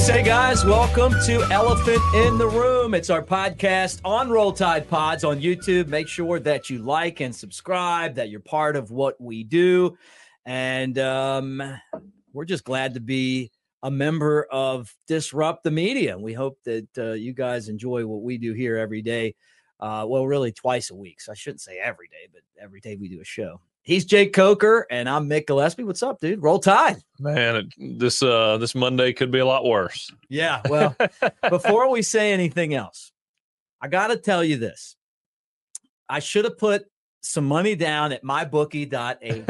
say, guys, welcome to Elephant in the Room. It's our podcast on Roll Tide Pods on YouTube. Make sure that you like and subscribe, that you're part of what we do. And um, we're just glad to be a member of Disrupt the Media. We hope that uh, you guys enjoy what we do here every day. Uh, well, really twice a week. So I shouldn't say every day, but every day we do a show. He's Jake Coker, and I'm Mick Gillispie. What's up, dude? Roll Tide. Man, it, this uh this Monday could be a lot worse. Yeah. Well, before we say anything else, I got to tell you this. I should have put some money down at mybookie.ag.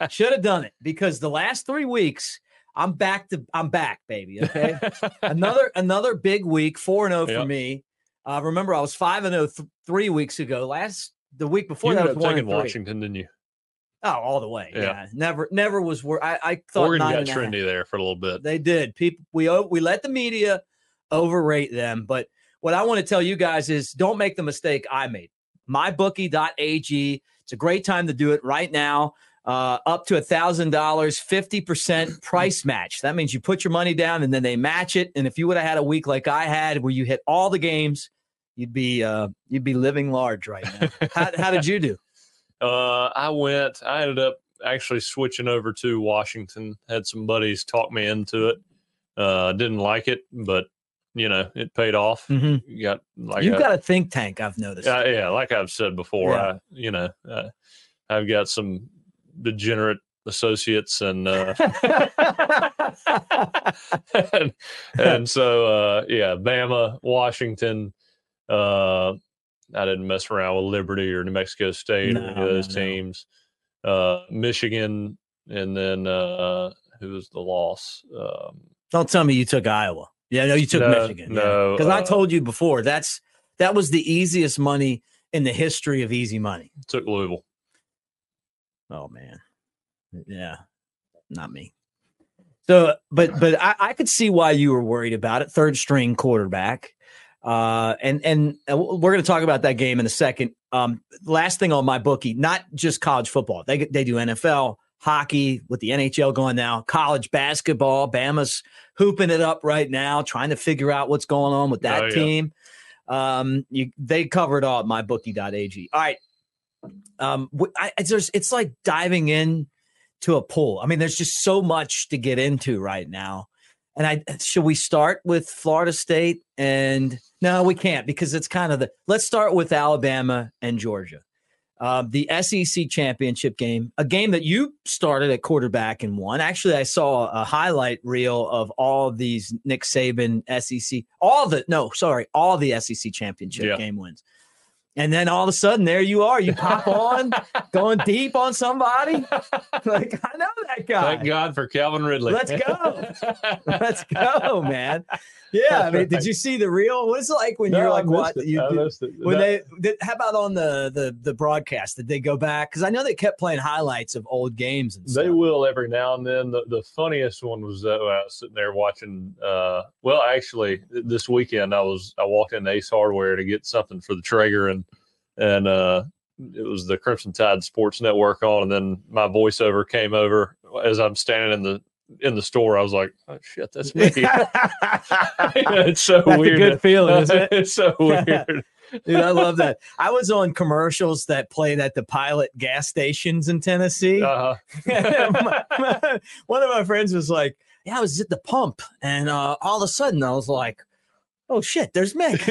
should have done it because the last three weeks I'm back to I'm back, baby. Okay, another another big week, four and zero for Yep. me. Uh, remember, I was five and zero th- three weeks ago. Last the week before you that, was one three. Washington, didn't you? Oh, all the way. Yeah, Yeah. never never was. Wor- I, I thought Oregon got trendy there for a little bit. They did. People we we let the media overrate them, but what I want to tell you guys is don't make the mistake I made. mybookie.ag. It's a great time to do it right now. Uh, up to a thousand dollars, fifty percent price match. That means you put your money down and then they match it. And if you would have had a week like I had, where you hit all the games, you'd be uh, you'd be living large right now. how, how did you do? Uh, I went. I ended up actually switching over to Washington. Had some buddies talk me into it. Uh, didn't like it, but you know it paid off. Mm-hmm. You got like You've I- got a think tank. I've noticed. Uh, yeah, like I've said before, Yeah. I, you know, uh, I've got some degenerate associates, and uh, and, and so uh, yeah, Bama, Washington. Uh, I didn't mess around with Liberty or New Mexico State or any of those no, no. teams. Uh, Michigan, and then uh, who was the loss? Um, Don't tell me you took Iowa. Yeah, no, you took No, Michigan. no, because I uh, told you before that's that was the easiest money in the history of easy money. took Louisville. Oh man, yeah, not me. So, but but I, I could see why you were worried about it. Third string quarterback, uh, and and uh, we're going to talk about that game in a second. Um, last thing on my bookie, not just college football. They they do NFL, hockey with the NHL going now, college basketball. Bama's hooping it up right now, trying to figure out what's going on with that Oh, yeah. team. Um, you they cover it all at mybookie.ag. All right. Um, I, it's it's like diving in to a pool. I mean, there's just so much to get into right now. And I should we start with Florida State? And no, we can't because it's kind of the. Let's start with Alabama and Georgia. Um, the SEC championship game, a game that you started at quarterback and won. Actually, I saw a highlight reel of all these Nick Saban SEC, all the no, sorry, all the SEC championship Yeah. game wins. And then all of a sudden, there you are. You pop on, going deep on somebody. Like I know that guy. Thank God for Calvin Ridley. Let's go. Let's go, man. Yeah, I mean, did you see the reel? What is it like when you're like, what? You, when they did, how about on the the the broadcast? Did they go back? Because I know they kept playing highlights of old games and They will every now and then. The, the funniest one was that I was sitting there watching. Uh, well, actually, this weekend I was I walked into Ace Hardware to get something for the Traeger, and and uh, it was the Crimson Tide Sports Network on, and then my voiceover came over as I'm standing in the in the store. I was like, "Oh shit, that's me!" it's so That's a weird. good feeling, isn't it? it's so weird. Dude, I love that. I was on commercials that played at the pilot gas stations in Tennessee. Uh, my- one of my friends was like, "Yeah, I was at the pump, and uh, all of a sudden, I was like." Oh shit! There's Mick.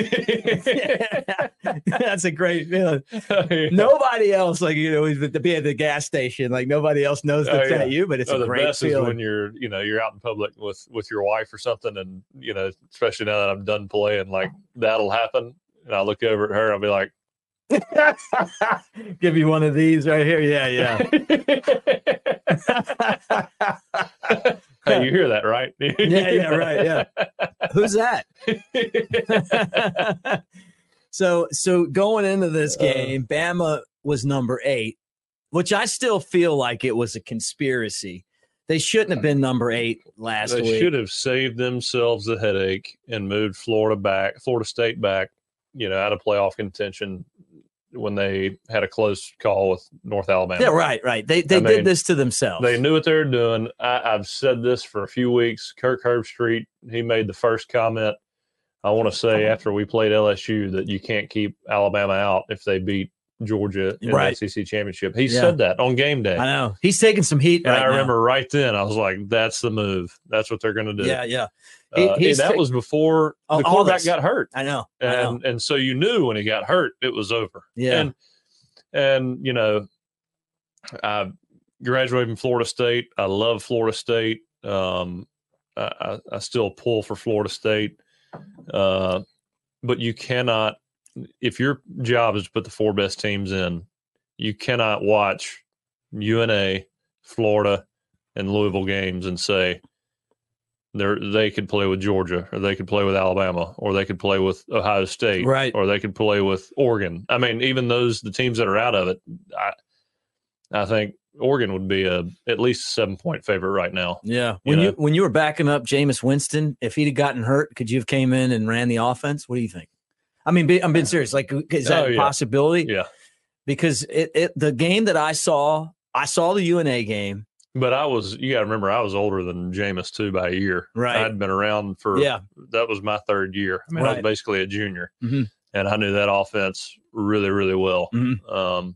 That's a great feeling. Oh, nobody else, like you know, to be at the gas station. Like nobody else knows Oh, that's yeah. at you, but it's Oh, a the great best is when you're you know you're out in public with with your wife or something and you know especially now that i'm done playing like that'll happen and i look over at her i'll be like Give you one of these right here. Yeah, yeah. Hey you hear that right yeah, yeah, right. Yeah. Who's that? so, so going into this Uh. game, Bama was number eight, which I still feel like it was a conspiracy. They shouldn't have been number eight last they week. should have saved themselves the headache and moved florida back florida state back you know out of playoff contention when they had a close call with North Alabama. Yeah, right, right. They they I did mean, this to themselves. They knew what they were doing. I, I've said this for a few weeks. Kirk Herbstreit, he made the first comment. I want to say uh-huh. after we played LSU that you can't keep Alabama out if they beat Georgia in Right. the SEC championship. He Yeah. said that on game day. I know he's taking some heat. And right I now. remember right then, I was like, "That's the move. That's what they're going to do." Yeah, yeah. He- Uh, and that ta- was before Oh, the all quarterback got hurt, I know. I know. and and so you knew when he got hurt, it was over. Yeah. and and you know, I graduated from Florida State. I love Florida State. Um, I, I, I still pull for Florida State, uh, but you cannot if your job is to put the four best teams in, you cannot watch UNA, Florida, and Louisville games and say they they could play with Georgia or they could play with Alabama or they could play with Ohio State Right. or they could play with Oregon. I mean, even those the teams that are out of it, I I think Oregon would be a at least seven point favorite right now. Yeah. When You you when you were backing up Jameis Winston, if he'd have gotten hurt, could you have came in and ran the offense? What do you think? I mean, be, I'm being serious. Like, is that Oh, a possibility? Yeah. Because it, it the game that I saw, I saw the UNA game. But I was you got to remember I was older than Jameis too by a year. Right. I'd been around for Yeah. that was my third year. I mean, I was basically a junior, Mhm. and I knew that offense really, really well. Mhm. Um,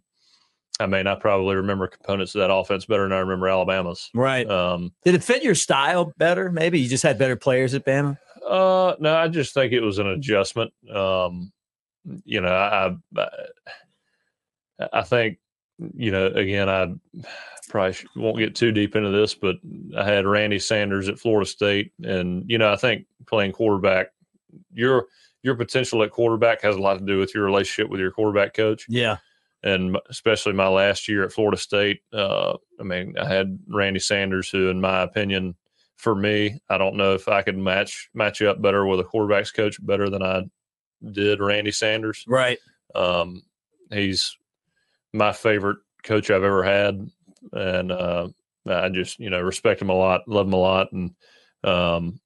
I mean, I probably remember components of that offense better than I remember Alabama's. Right. Um, Did it fit your style better? Maybe you just had better players at Bama. uh, no, I just think it was an adjustment. Um, you know, I, I, I think, you know, again, I probably won't get too deep into this, but I had Randy Sanders at Florida State, and you know, I think playing quarterback, your your potential at quarterback has a lot to do with your relationship with your quarterback coach. Yeah. and especially my last year at Florida State. Uh, I mean, I had Randy Sanders, who, in my opinion, for me, I don't know if I could match match up better with a quarterbacks coach better than I did Randy Sanders. Right. Um, he's my favorite coach I've ever had, and uh, I just you know respect him a lot, love him a lot, and um,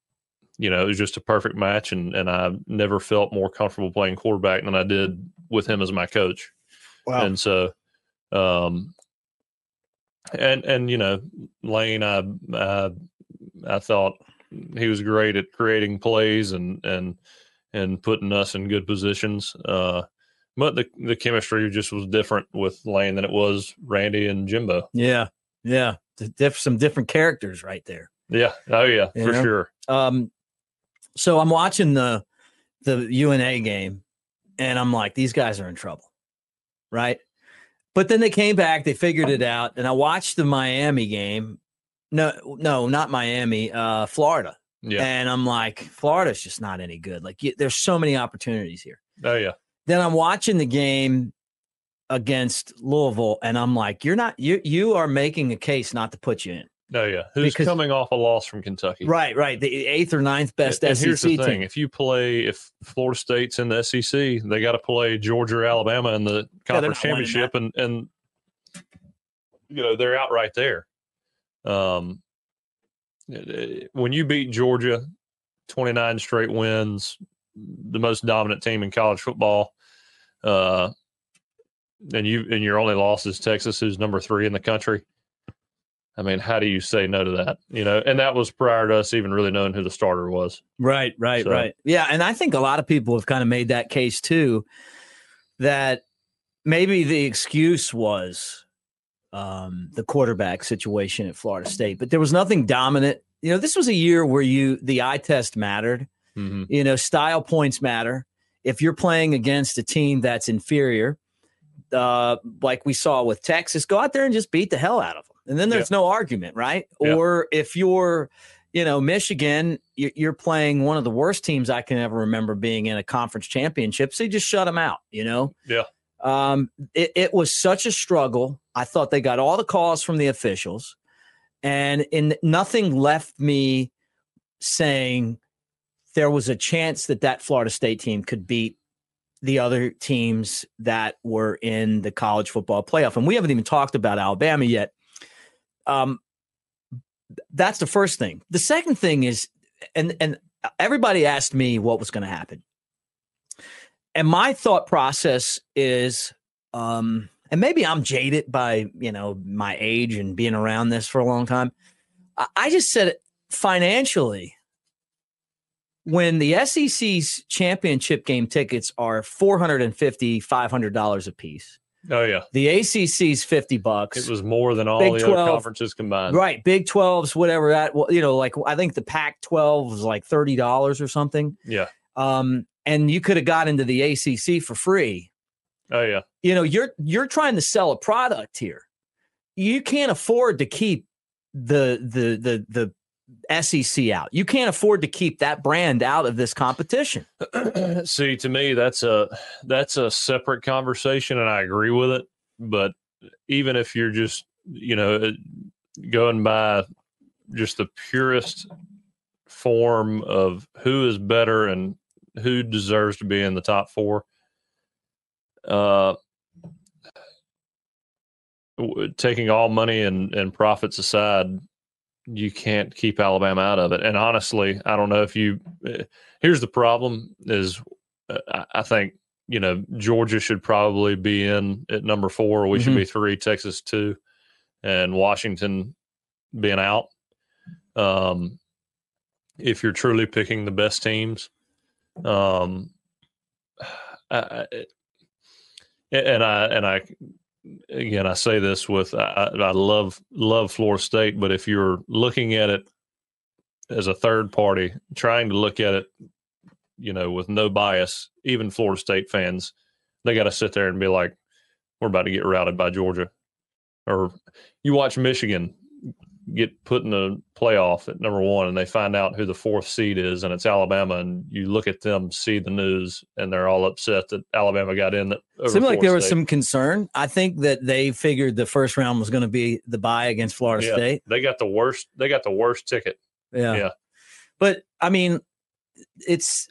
you know it was just a perfect match, and and I never felt more comfortable playing quarterback than I did with him as my coach Wow. and so um and and you know lane i i, I thought he was great at creating plays and and and putting us in good positions uh but the the chemistry just was different with lane than it was randy and jimbo yeah. Yeah. Diff- some different characters right there. yeah oh yeah You for know? sure Um, so I'm watching the the UNA game, and I'm like, these guys are in trouble, right? But then they came back, they figured it out, and I watched the Miami game. No, no, not Miami, uh, Florida, yeah and I'm like, Florida's just not any good. Like, you, there's so many opportunities here. oh yeah Then I'm watching the game against Louisville, and I'm like, you're not you you are making a case not to put you in. oh yeah who's Because- coming off a loss from kentucky Right, right. The eighth or ninth best and, and here's the thing: team. if you play, if Florida State's in the SEC, they got to play Georgia or Alabama in the conference winning championship, and and you know they're out right there. Um, eh, when you beat Georgia, twenty nine straight wins, the most dominant team in college football, uh, and you and your only loss is Texas, who's number three in the country. I mean, how do you say no to that? You know, and that was prior to us even really knowing who the starter was. Right, right, So- right. Yeah, and I think a lot of people have kind of made that case too that maybe the excuse was um, the quarterback situation at Florida State, but there was nothing dominant. You know, this was a year where you the eye test mattered. Mm-hmm. You know, style points matter. If you're playing against a team that's inferior, uh, like we saw with Texas, go out there and just beat the hell out of them, and then there's no argument, right? Yeah. Or if you're you know, Michigan, you- you're playing one of the worst teams I can ever remember being in a conference championship. So you just shut them out, you know? Yeah. Um, it, it was such a struggle. I thought they got all the calls from the officials, and in nothing left me saying there was a chance that that Florida State team could beat the other teams that were in the college football playoff. And we haven't even talked about Alabama yet. Um, that's the first thing. The second thing is, and and everybody asked me what was going to happen, and my thought process is um, and maybe I'm jaded by you know my age and being around this for a long time. I, I just said financially, when the SEC's championship game tickets are $450, $500 a piece. Oh yeah, the ACC's 50 bucks. It was more than all Big the 12, other conferences combined. Right, Big 12s, whatever that. You know, like I think the Pac 12 was like thirty dollars or something. Yeah. Um, and you could have got into the ACC for free. Oh yeah. You know, you're you're trying to sell a product here. You can't afford to keep the the the the SEC out. You can't afford to keep that brand out of this competition. See, to me, that's a that's a separate conversation, and I agree with it. But even if you're just you know uh, going by just the purest form of who is better and who deserves to be in the top four, uh, taking all money and, and profits aside, you can't keep Alabama out of it. And honestly, I don't know if you. Here's the problem: is uh, I think you know Georgia should probably be in at number four. We mm-hmm. should be three. Texas two, and Washington being out. Um, if you're truly picking the best teams, um, I, and I and I again, I say this with I, I love love Florida State, but if you're looking at it as a third party, trying to look at it, you know, with no bias, even Florida State fans, they got to sit there and be like, "We're about to get routed by Georgia," or you watch Michigan get put in the playoff at number one and they find out who the fourth seed is and it's Alabama and you look at them see the news and they're all upset that Alabama got in. That seemed like there State. was some concern. I think that they figured the first round was going to be the bye against Florida yeah, State. They got the worst. They got the worst ticket. Yeah, yeah. But I mean, it's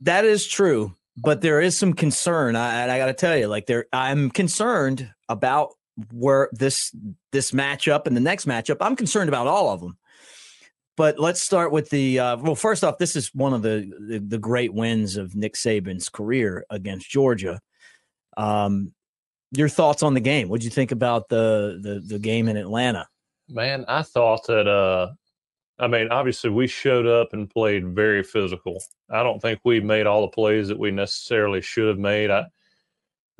that is true. But there is some concern. I, I got to tell you, like there, I'm concerned about where this this matchup and the next matchup. I'm concerned about all of them. But let's start with the uh, well. First off, this is one of the, the, the great wins of Nick Saban's career against Georgia. Um, your thoughts on the game? What do you think about the, the the game in Atlanta? Man, I thought that. Uh, I mean, obviously, we showed up and played very physical. I don't think we made all the plays that we necessarily should have made. I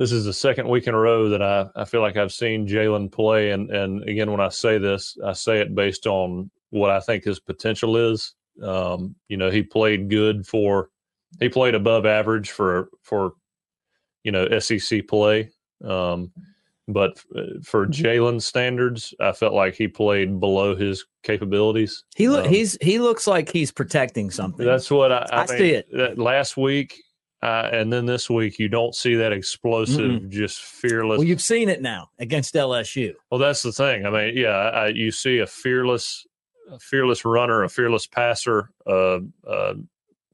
this is the second week in a row that I, I feel like I've seen Jalen play. And, and again, when I say this, I say it based on what I think his potential is. Um, you know, he played good for, he played above average for, for, you know, SEC play. Um, but for Jalen standards, I felt like he played below his capabilities. He look um, he's he looks like he's protecting something. That's what I, I, I mean, see it. last week, uh, and then this week, you don't see that explosive, Mm-mm. just fearless. Well, you've seen it now against LSU. Well, that's the thing. I mean, yeah, I, you see a fearless, a fearless runner, a fearless passer, a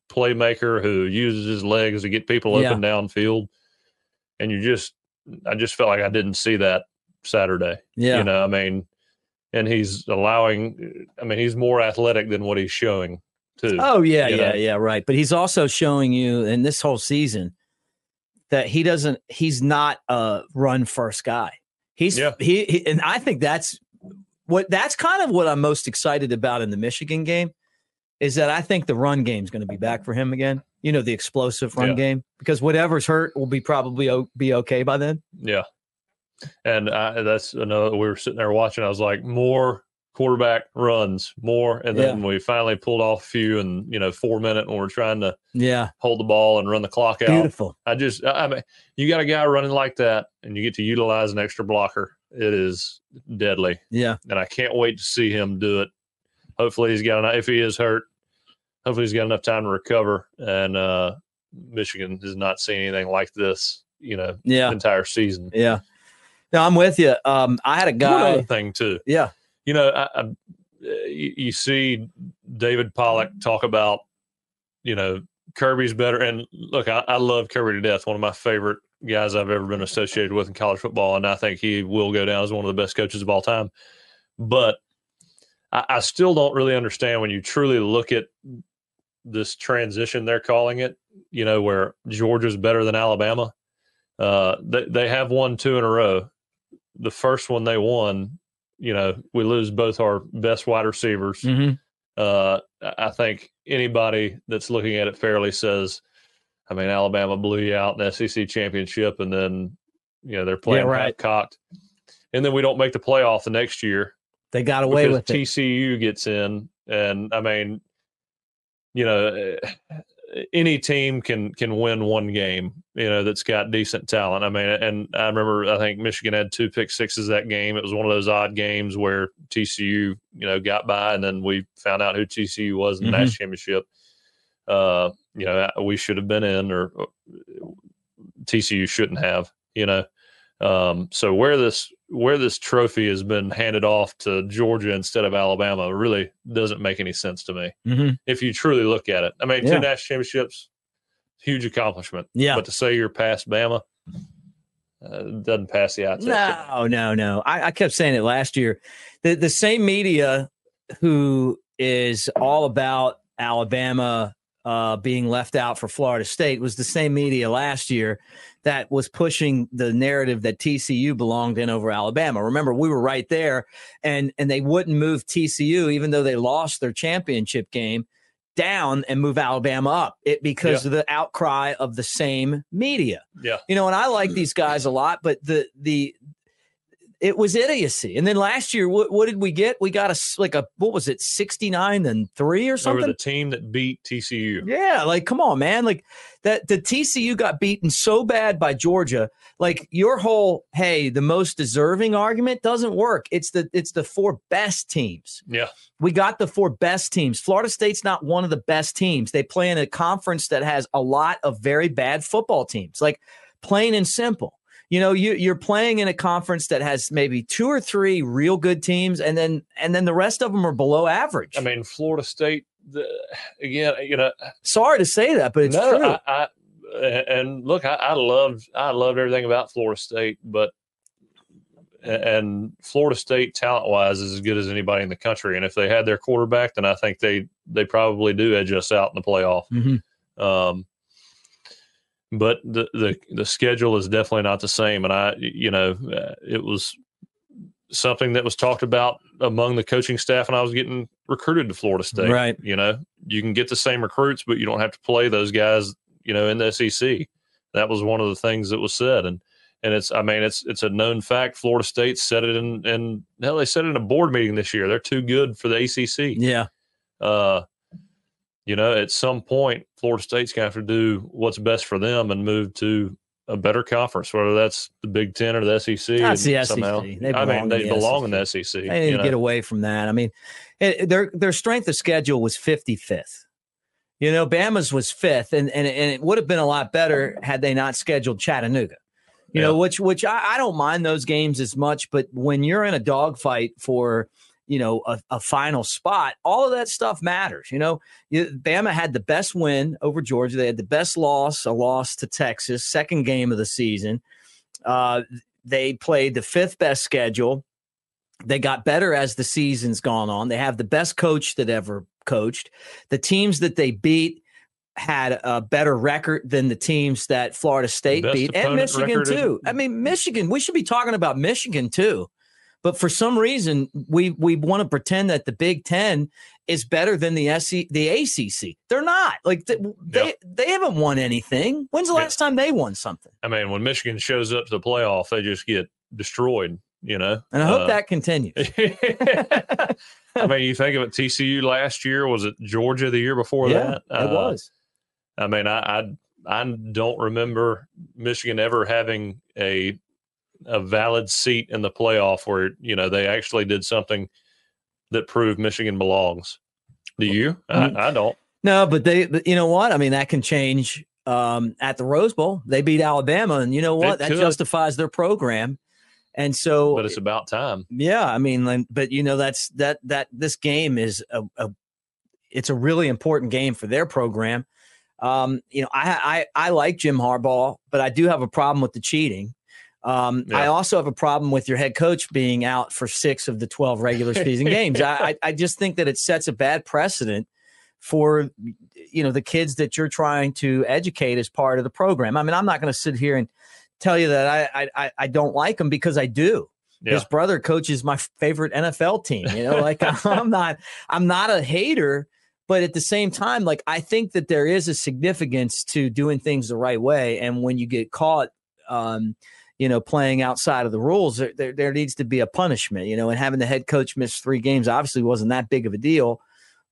playmaker who uses his legs to get people yeah. up and down field. And you just, I just felt like I didn't see that Saturday. Yeah, you know, I mean, and he's allowing. I mean, he's more athletic than what he's showing too. Oh yeah, yeah, know? yeah, right. But he's also showing you in this whole season that he doesn't. He's not a run first guy. He's yeah. he, he and I think that's what that's kind of what I'm most excited about in the Michigan game is that I think the run game is going to be back for him again. You know, the explosive run yeah. game because whatever's hurt will be probably o- be okay by then. Yeah, and I, that's another. We were sitting there watching. I was like, more quarterback runs more and then yeah. we finally pulled off a few and you know four minute when we're trying to yeah. hold the ball and run the clock out. Beautiful. I just i mean you got a guy running like that and you get to utilize an extra blocker it is deadly. Yeah. And i can't wait to see him do it. Hopefully he's got enough if he is hurt hopefully he's got enough time to recover. And uh michigan has not seen anything like this you know yeah. entire season. Yeah. No i'm with you. Um i had a guy One other thing too. Yeah you know, I, I, you, you see David Pollack talk about, you know, Kirby's better. And look, I, I, love Kirby to death. One of my favorite guys I've ever been associated with in college football. And I think he will go down as one of the best coaches of all time. But I, I still don't really understand when you truly look at this transition they're calling it, you know, where Georgia's better than Alabama. Uh, they they have won two in a row. The first one they won, you know, we lose both our best wide receivers. Mm-hmm. Uh, I think anybody that's looking at it fairly says, I mean, Alabama blew you out in the SEC championship, and then you know they're playing Yeah, right. cocked, and then we don't make the playoff the next year They got away with it. TCU gets in, and I mean, you know, eh, any team can can win one game, you know, that's got decent talent. I mean, and I remember I think Michigan had two pick sixes that game. It was one of those odd games where TCU, you know, got by, and then we found out who TCU was in the Mhm. national championship. Uh, you know, we should have been in, or uh, TCU shouldn't have. You know, um, so where this where this trophy has been handed off to Georgia instead of Alabama really doesn't make any sense to me hmm if you truly look at it. I mean, Yeah. two national championships, huge accomplishment. Yeah. But to say you're past Bama uh, doesn't pass the eye test. No, no, no. I, I kept saying it last year. The the same media who is all about Alabama uh, being left out for Florida State was the same media last year that was pushing the narrative that TCU belonged in over Alabama. Remember, we were right there, and and they wouldn't move TCU even though they lost their championship game down and move Alabama up it because of the outcry of the same media Yeah. you know, and I like these guys a lot, but the the it was idiocy. And then last year, what, what did we get? We got a like a what was it, sixty nine and three or Over something? the team that beat TCU. yeah, like come on, man. Like that the TCU got beaten so bad by Georgia. Like your whole hey, the most deserving argument doesn't work. It's the it's the four best teams. Yeah. We got the four best teams. Florida State's not one of the best teams. They play in a conference that has a lot of very bad football teams. Like plain and simple. You know, you you're playing in a conference that has maybe two or three real good teams, and then and then the rest of them are below average. I mean, Florida State, the, again, you know, Sorry to say that, but it's no, true. I, I, and look, I, I loved, I loved everything about Florida State, but and Florida State talent wise is as good as anybody in the country. And if they had their quarterback, then I think they they probably do edge us out in the playoff. Mhm. Um, but the, the the schedule is definitely not the same, and I you know uh, it was something that was talked about among the coaching staff, and I was getting recruited to Florida State. Right. You know, you can get the same recruits, but you don't have to play those guys. You know, in the SEC, that was one of the things that was said, and and it's I mean it's it's a known fact. Florida State said it in and hell they said it in a board meeting this year. They're too good for the ACC Yeah. uh, you know, at some point, Florida State's going to have to do what's best for them and move to a better conference, whether that's the Big Ten or the SEC. That's the and SEC. Somehow. They I mean, in they the belong in SEC. the SEC. They need you to know? get away from that. I mean, it, their their strength of schedule was 55th. You know, Bama's was fifth, and and, and it would have been a lot better had they not scheduled Chattanooga. You know, which which I, I don't mind those games as much, but when you're in a dogfight for you know a, a final spot, all of that stuff matters. You know, Bama had the best win over Georgia. They had the best loss, a loss to Texas, second game of the season. Uh, they played the fifth best schedule. They got better as the season's gone on. They have the best coach that ever coached. The teams that they beat had a better record than the teams that Florida State beat and Michigan in- too. I mean, Michigan, we should be talking about Michigan too. But for some reason, we we want to pretend that the Big Ten is better than the SC, the ACC. They're not. Like they they, they haven't won anything. When's the Yeah. last time they won something? I mean, when Michigan shows up to the playoff, they just get destroyed, you know? And I hope Uh, that continues. I mean, you think of it, TCU last year, was it Georgia the year before yeah, that? it Uh, was. I mean, I, I I don't remember Michigan ever having a a valid seat in the playoff where you know they actually did something that proved Michigan belongs. Do you? Mm. I, I don't. No, but they, but you know what? I mean, that can change um, at the Rose Bowl. They beat Alabama, and you know what? It that could. justifies their program. And so, But it's about time. yeah, I mean, but you know, that's that that this game is a, a it's a really important game for their program. Um, you know, I I I like Jim Harbaugh, but I do have a problem with the cheating. Um, I also have a problem with your head coach being out for six of the twelve regular season games. I, I I just think that it sets a bad precedent for you know the kids that you're trying to educate as part of the program. I mean, I'm not going to sit here and tell you that I I I don't like him because I do. Yeah. His brother coaches my favorite NFL team. You know, like I'm not I'm not a hater, but at the same time, like I think that there is a significance to doing things the right way. And when you get caught, um, you know, playing outside of the rules, there, there, there needs to be a punishment. You know, and having the head coach miss three games obviously wasn't that big of a deal.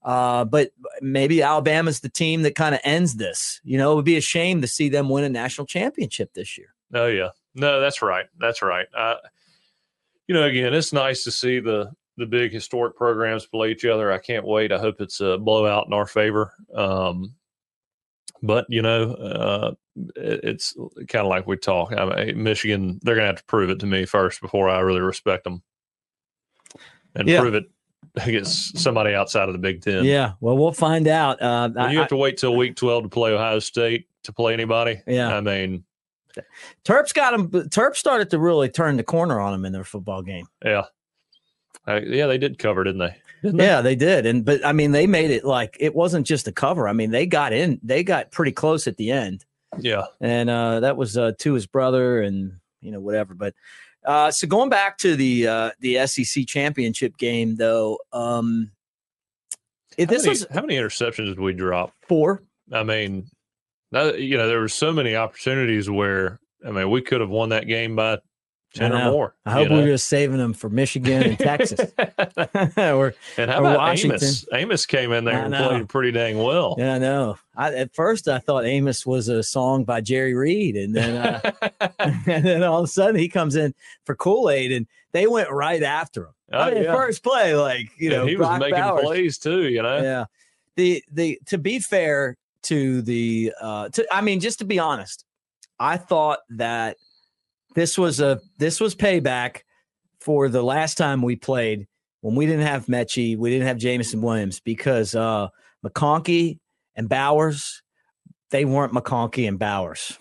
Uh, but maybe Alabama's the team that kind of ends this. You know, it would be a shame to see them win a national championship this year. Oh yeah, no, that's right, that's right. Uh, you know, again, it's nice to see the the big historic programs play each other. I can't wait. I hope it's a blowout in our favor. Um, but you know, uh, it's kind of like we talk. I mean, Michigan, they're going to have to prove it to me first before I really respect them, and Yeah. prove it against somebody outside of the Big Ten. Yeah, well, we'll find out. Uh, When you I- have to wait till week twelve to play Ohio State to play anybody. Yeah. I mean, Terps got him. Terps started to really turn the corner on him in their football game. yeah, Uh, yeah, they did cover, didn't they? Didn't? Yeah, they did, and but I mean, they made it like it wasn't just a cover. I mean, they got in. They got pretty close at the end, yeah. and uh, that was uh, to his brother, and you know whatever. But uh, so going back to the uh, the SEC championship game, though, um, it, How this many, was how many interceptions did we drop? four. I mean, that, you know, there were so many opportunities where I mean, we could have won that game by ten or more. I hope know? we're just saving them for Michigan and Texas. or and how about Washington. Amos? Amos came in there and played pretty dang well. Yeah, I know. I, at first, I thought Amos was a song by Jerry Reed, and then uh, and then all of a sudden he comes in for Kool Aid, and they went right after him. Oh, I mean, yeah. first play, like you And know, he was making Bowers. plays too. You know, Yeah, the the to be fair to the uh, to I mean, just to be honest, I thought that this was a this was payback for the last time we played when we didn't have Metchie, we didn't have Jameson Williams because uh McConkey and Bowers, they weren't McConkey and Bowers.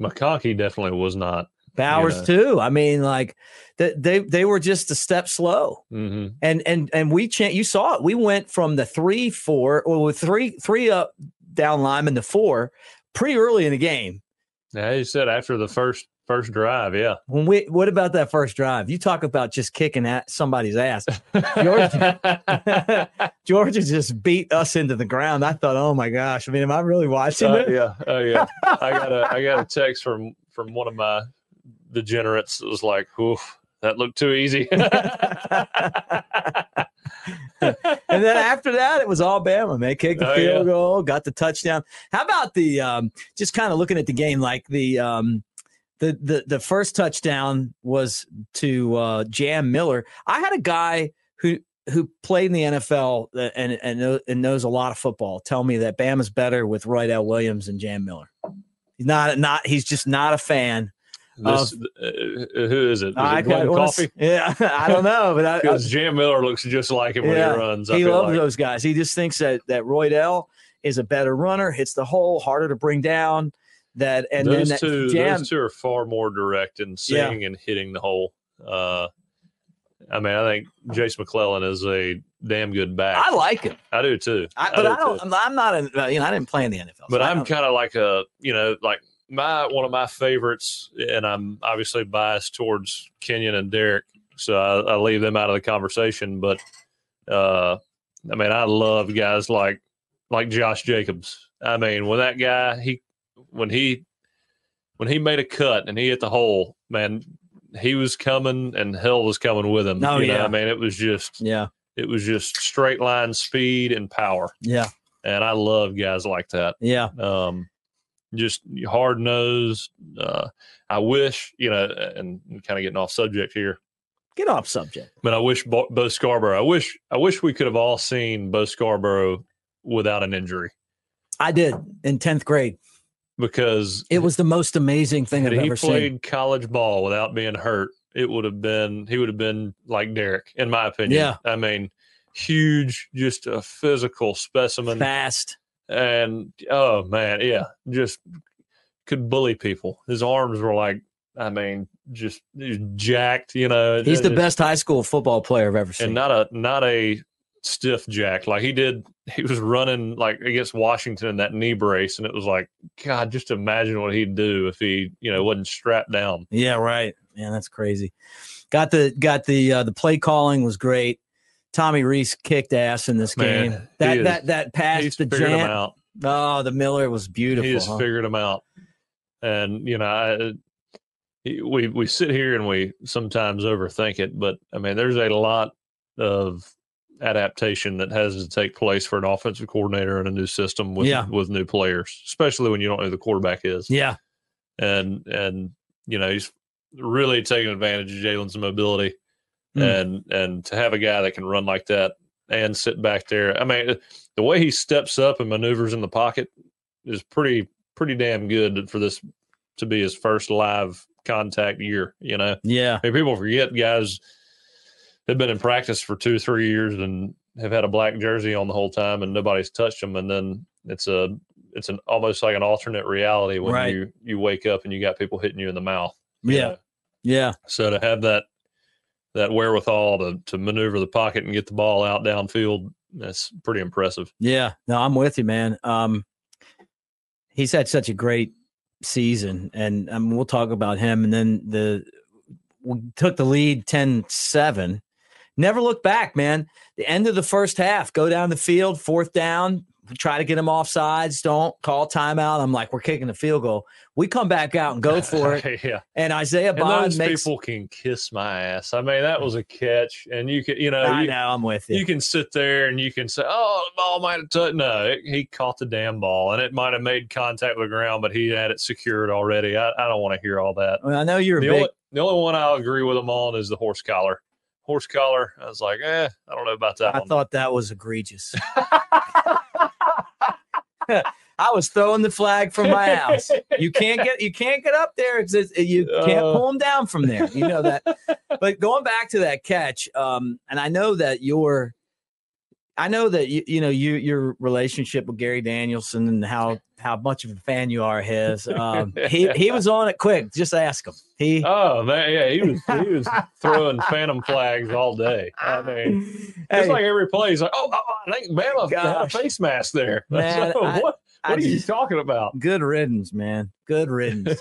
McConkey definitely was not. Bowers know. too. I mean, like they they they were just a step slow. hmm And and and we cha- you saw it. We went from the three four or with three three up down lineman to four pretty early in the game. Yeah, you said after the first first drive, yeah. When we what about that first drive? You talk about just kicking at somebody's ass. Georgia, Georgia just beat us into the ground. I thought, oh my gosh. I mean, am I really watching Uh, it? yeah, oh yeah. I got a I got a text from from one of my degenerates that was like, "Oof, that looked too easy." and then after that, it was all Bama. They kicked the Oh, field yeah. goal, got the touchdown. How about the um, just kind of looking at the game, like the um, the the the first touchdown was to uh, Jam Miller. I had a guy who who played in the NFL and and and knows a lot of football tell me that Bama's better with Roydell Williams and Jam Miller. He's not not he's just not a fan. this, uh, who is it? Is I it Glen Coffee? Yeah, I don't know, but Because Jam Miller looks just like him when Yeah, he runs. I he loves like. those guys. He just thinks that that Roydell is a better runner, hits the hole, harder to bring down. That and those then two, jam. those two are far more direct in Yeah. seeing and hitting the hole. Uh, I mean, I think Jase McClellan is a damn good back. I like him, I do too. I, but do I don't. too. I'm, I'm not. A, you know, I didn't play in the NFL, But so I I'm kind of like a, you know, like my one of my favorites, and I'm obviously biased towards Kenyan and Derrick, so I, I leave them out of the conversation. But uh, I mean, I love guys like like Josh Jacobs. I mean, when that guy he when he when he made a cut and he hit the hole, man, he was coming and hell was coming with him. Oh, you know, yeah. I mean, it was just yeah, it was just straight line speed and power, yeah, and I love guys like that yeah. um, just hard nosed. Uh, I wish, you know, and kind of getting off subject here, Get off subject. but I wish Bo, Bo Scarborough. I wish, I wish we could have all seen Bo Scarborough without an injury I did in tenth grade. Because It was the most amazing thing I've he ever played seen. college ball without being hurt, it would have been he would have been like Derrick, in my opinion. Yeah. I mean, huge, just a physical specimen. Fast. and oh man, yeah, just could bully people. His arms were like, I mean, just jacked. You know, He's the best high school football player I've ever seen. and not a not a stiff jacked. Like he did, he was running like against Washington in that knee brace, and it was like, God, just imagine what he'd do if he, you know, wasn't strapped down. Yeah, right. Man, that's crazy. Got the got the uh, the play calling was great. Tommy Rees kicked ass in this Man, game. That is- that that pass He's the figured him jam. out. Oh, the Miller was beautiful. he just huh? figured him out. And you know, I, we we sit here and we sometimes overthink it, but I mean, there's a lot of adaptation that has to take place for an offensive coordinator in a new system with Yeah. with new players, especially when you don't know who the quarterback is. yeah, And and you know, he's really taking advantage of Jalen's mobility, Mm. and and to have a guy that can run like that and sit back there. I mean, the way he steps up and maneuvers in the pocket is pretty pretty damn good for this to be his first live contact year. You know, yeah, I mean, people forget guys have been in practice for two three years and have had a black jersey on the whole time and nobody's touched them, and then it's a it's an almost like an alternate reality when Right. you you wake up and you got people hitting you in the mouth. yeah, know? yeah. So to have that that wherewithal to to maneuver the pocket and get the ball out downfield, that's pretty impressive. Yeah, no, I'm with you, man. Um, he's had such a great season, and um, we'll talk about him. And then the we took the lead 10-7. Never look back, man. The end of the first half, go down the field, fourth down, try to get him off sides. Don't call timeout. I'm like, we're kicking the field goal. We come back out and go for it. yeah, And Isaiah and Bond those makes. people can kiss my ass. I mean, that was a catch, and you can you know I you, know, I'm with you. you can sit there and you can say, "Oh, the ball might have touched." No, it, he caught the damn ball, and it might have made contact with the ground, but he had it secured already. I, I don't want to hear all that. Well, I know you're a The big. only, the only one I'll agree with him on is the horse collar. Horse collar. I was like, eh, I don't know about that I one. thought that was egregious. I was throwing the flag from my house. You can't get you can't get up there. It's, it's- you can't Uh. pull them down from there. You know that. but going back to that catch, um, and I know that your, I know that you you know you your relationship with Gary Danielson and how how much of a fan you are of his. Um, he he was on it quick. Just ask him. He. Oh man, yeah, he was he was throwing phantom flags all day. I mean, Hey, it's like every play, he's like, "Oh, oh, oh, I think Bama had a face mask there." Man, So, I- what I what are you just- talking about? good riddance, man. Good riddance.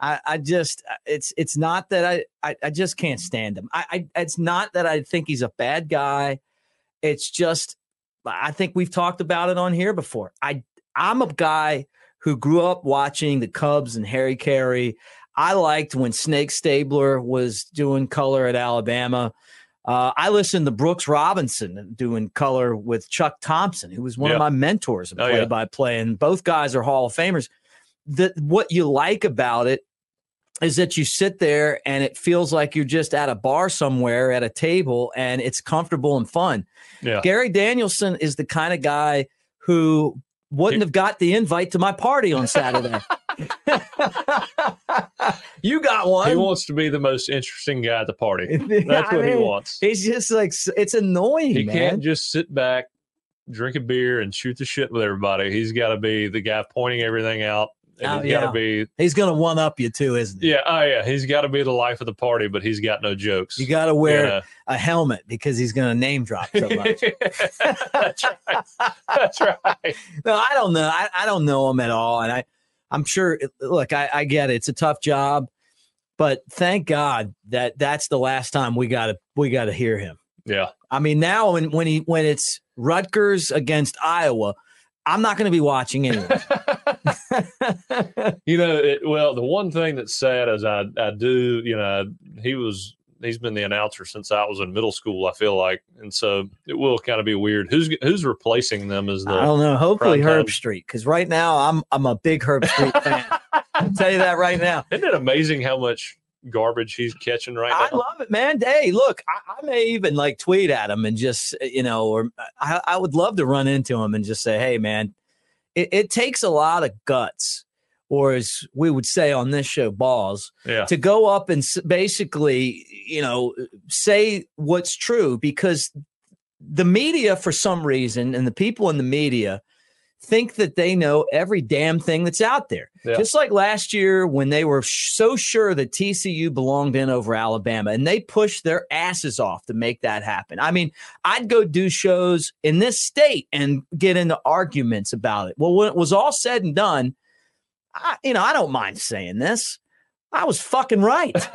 I, I just it's it's not that I, I I just can't stand him. I, I it's not that I think he's a bad guy. It's just I think we've talked about it on here before. I I'm a guy who grew up watching the Cubs and Harry Caray. I liked when Snake Stabler was doing color at Alabama. Uh, I listened to Brooks Robinson doing color with Chuck Thompson, who was one Yeah. of my mentors in Oh, yeah. play by play, and both guys are Hall of Famers that what you like about it is that you sit there and it feels like you're just at a bar somewhere at a table and it's comfortable and fun. yeah. Gary Danielson is the kind of guy who wouldn't have got the invite to my party on Saturday. you got one. He wants to be the most interesting guy at the party. That's I what he wants. He's just like it's annoying, He man. can't just sit back, drink a beer, and shoot the shit with everybody. He's got to be the guy pointing everything out. Oh, he's got yeah. to be, He's gonna one up you too, isn't he? yeah, oh yeah, he's got to be the life of the party, but he's got no jokes. You got to wear know? a helmet because he's gonna name drop so much. That's right. That's right. no, I don't know. I, I don't know him at all, and I, I'm sure. Look, I, I get it. It's a tough job, but thank God that that's the last time we got to we got to hear him. Yeah. I mean, now when when he when it's Rutgers against Iowa, I'm not going to be watching anyway. you know, it, well, the one thing that's sad is I, I do, you know, he was, he's been the announcer since I was in middle school, I feel like. And so it will kind of be weird. Who's, who's replacing them as I the, don't know. Hopefully, Herb time. Street, because right now I'm I'm a big Herbstreit fan. I'll tell you that right now. isn't it amazing how much garbage he's catching right now. I love it, man. Hey, look, I, I may even like tweet at him and just, uh, you know, or uh, I, I would love to run into him and just say, hey, man, it, it takes a lot of guts, or as we would say on this show, balls, yeah. to go up and basically, you know, say what's true because the media, for some reason, and the people in the media think that they know every damn thing that's out there. Yeah. Just like last year when they were sh- so sure that TCU belonged in over Alabama and they pushed their asses off to make that happen. I mean, I'd go do shows in this state and get into arguments about it. Well, when it was all said and done, I, you know, I don't mind saying this. I was fucking right.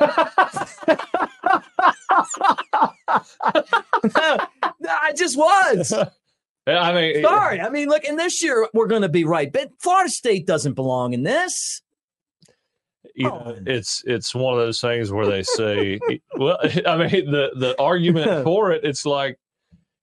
I just was. I mean, Sorry. I mean, look, and this year we're going to be right, but Florida State doesn't belong in this. you know, it's it's one of those things where they say, well, I mean, the the argument for it, it's like,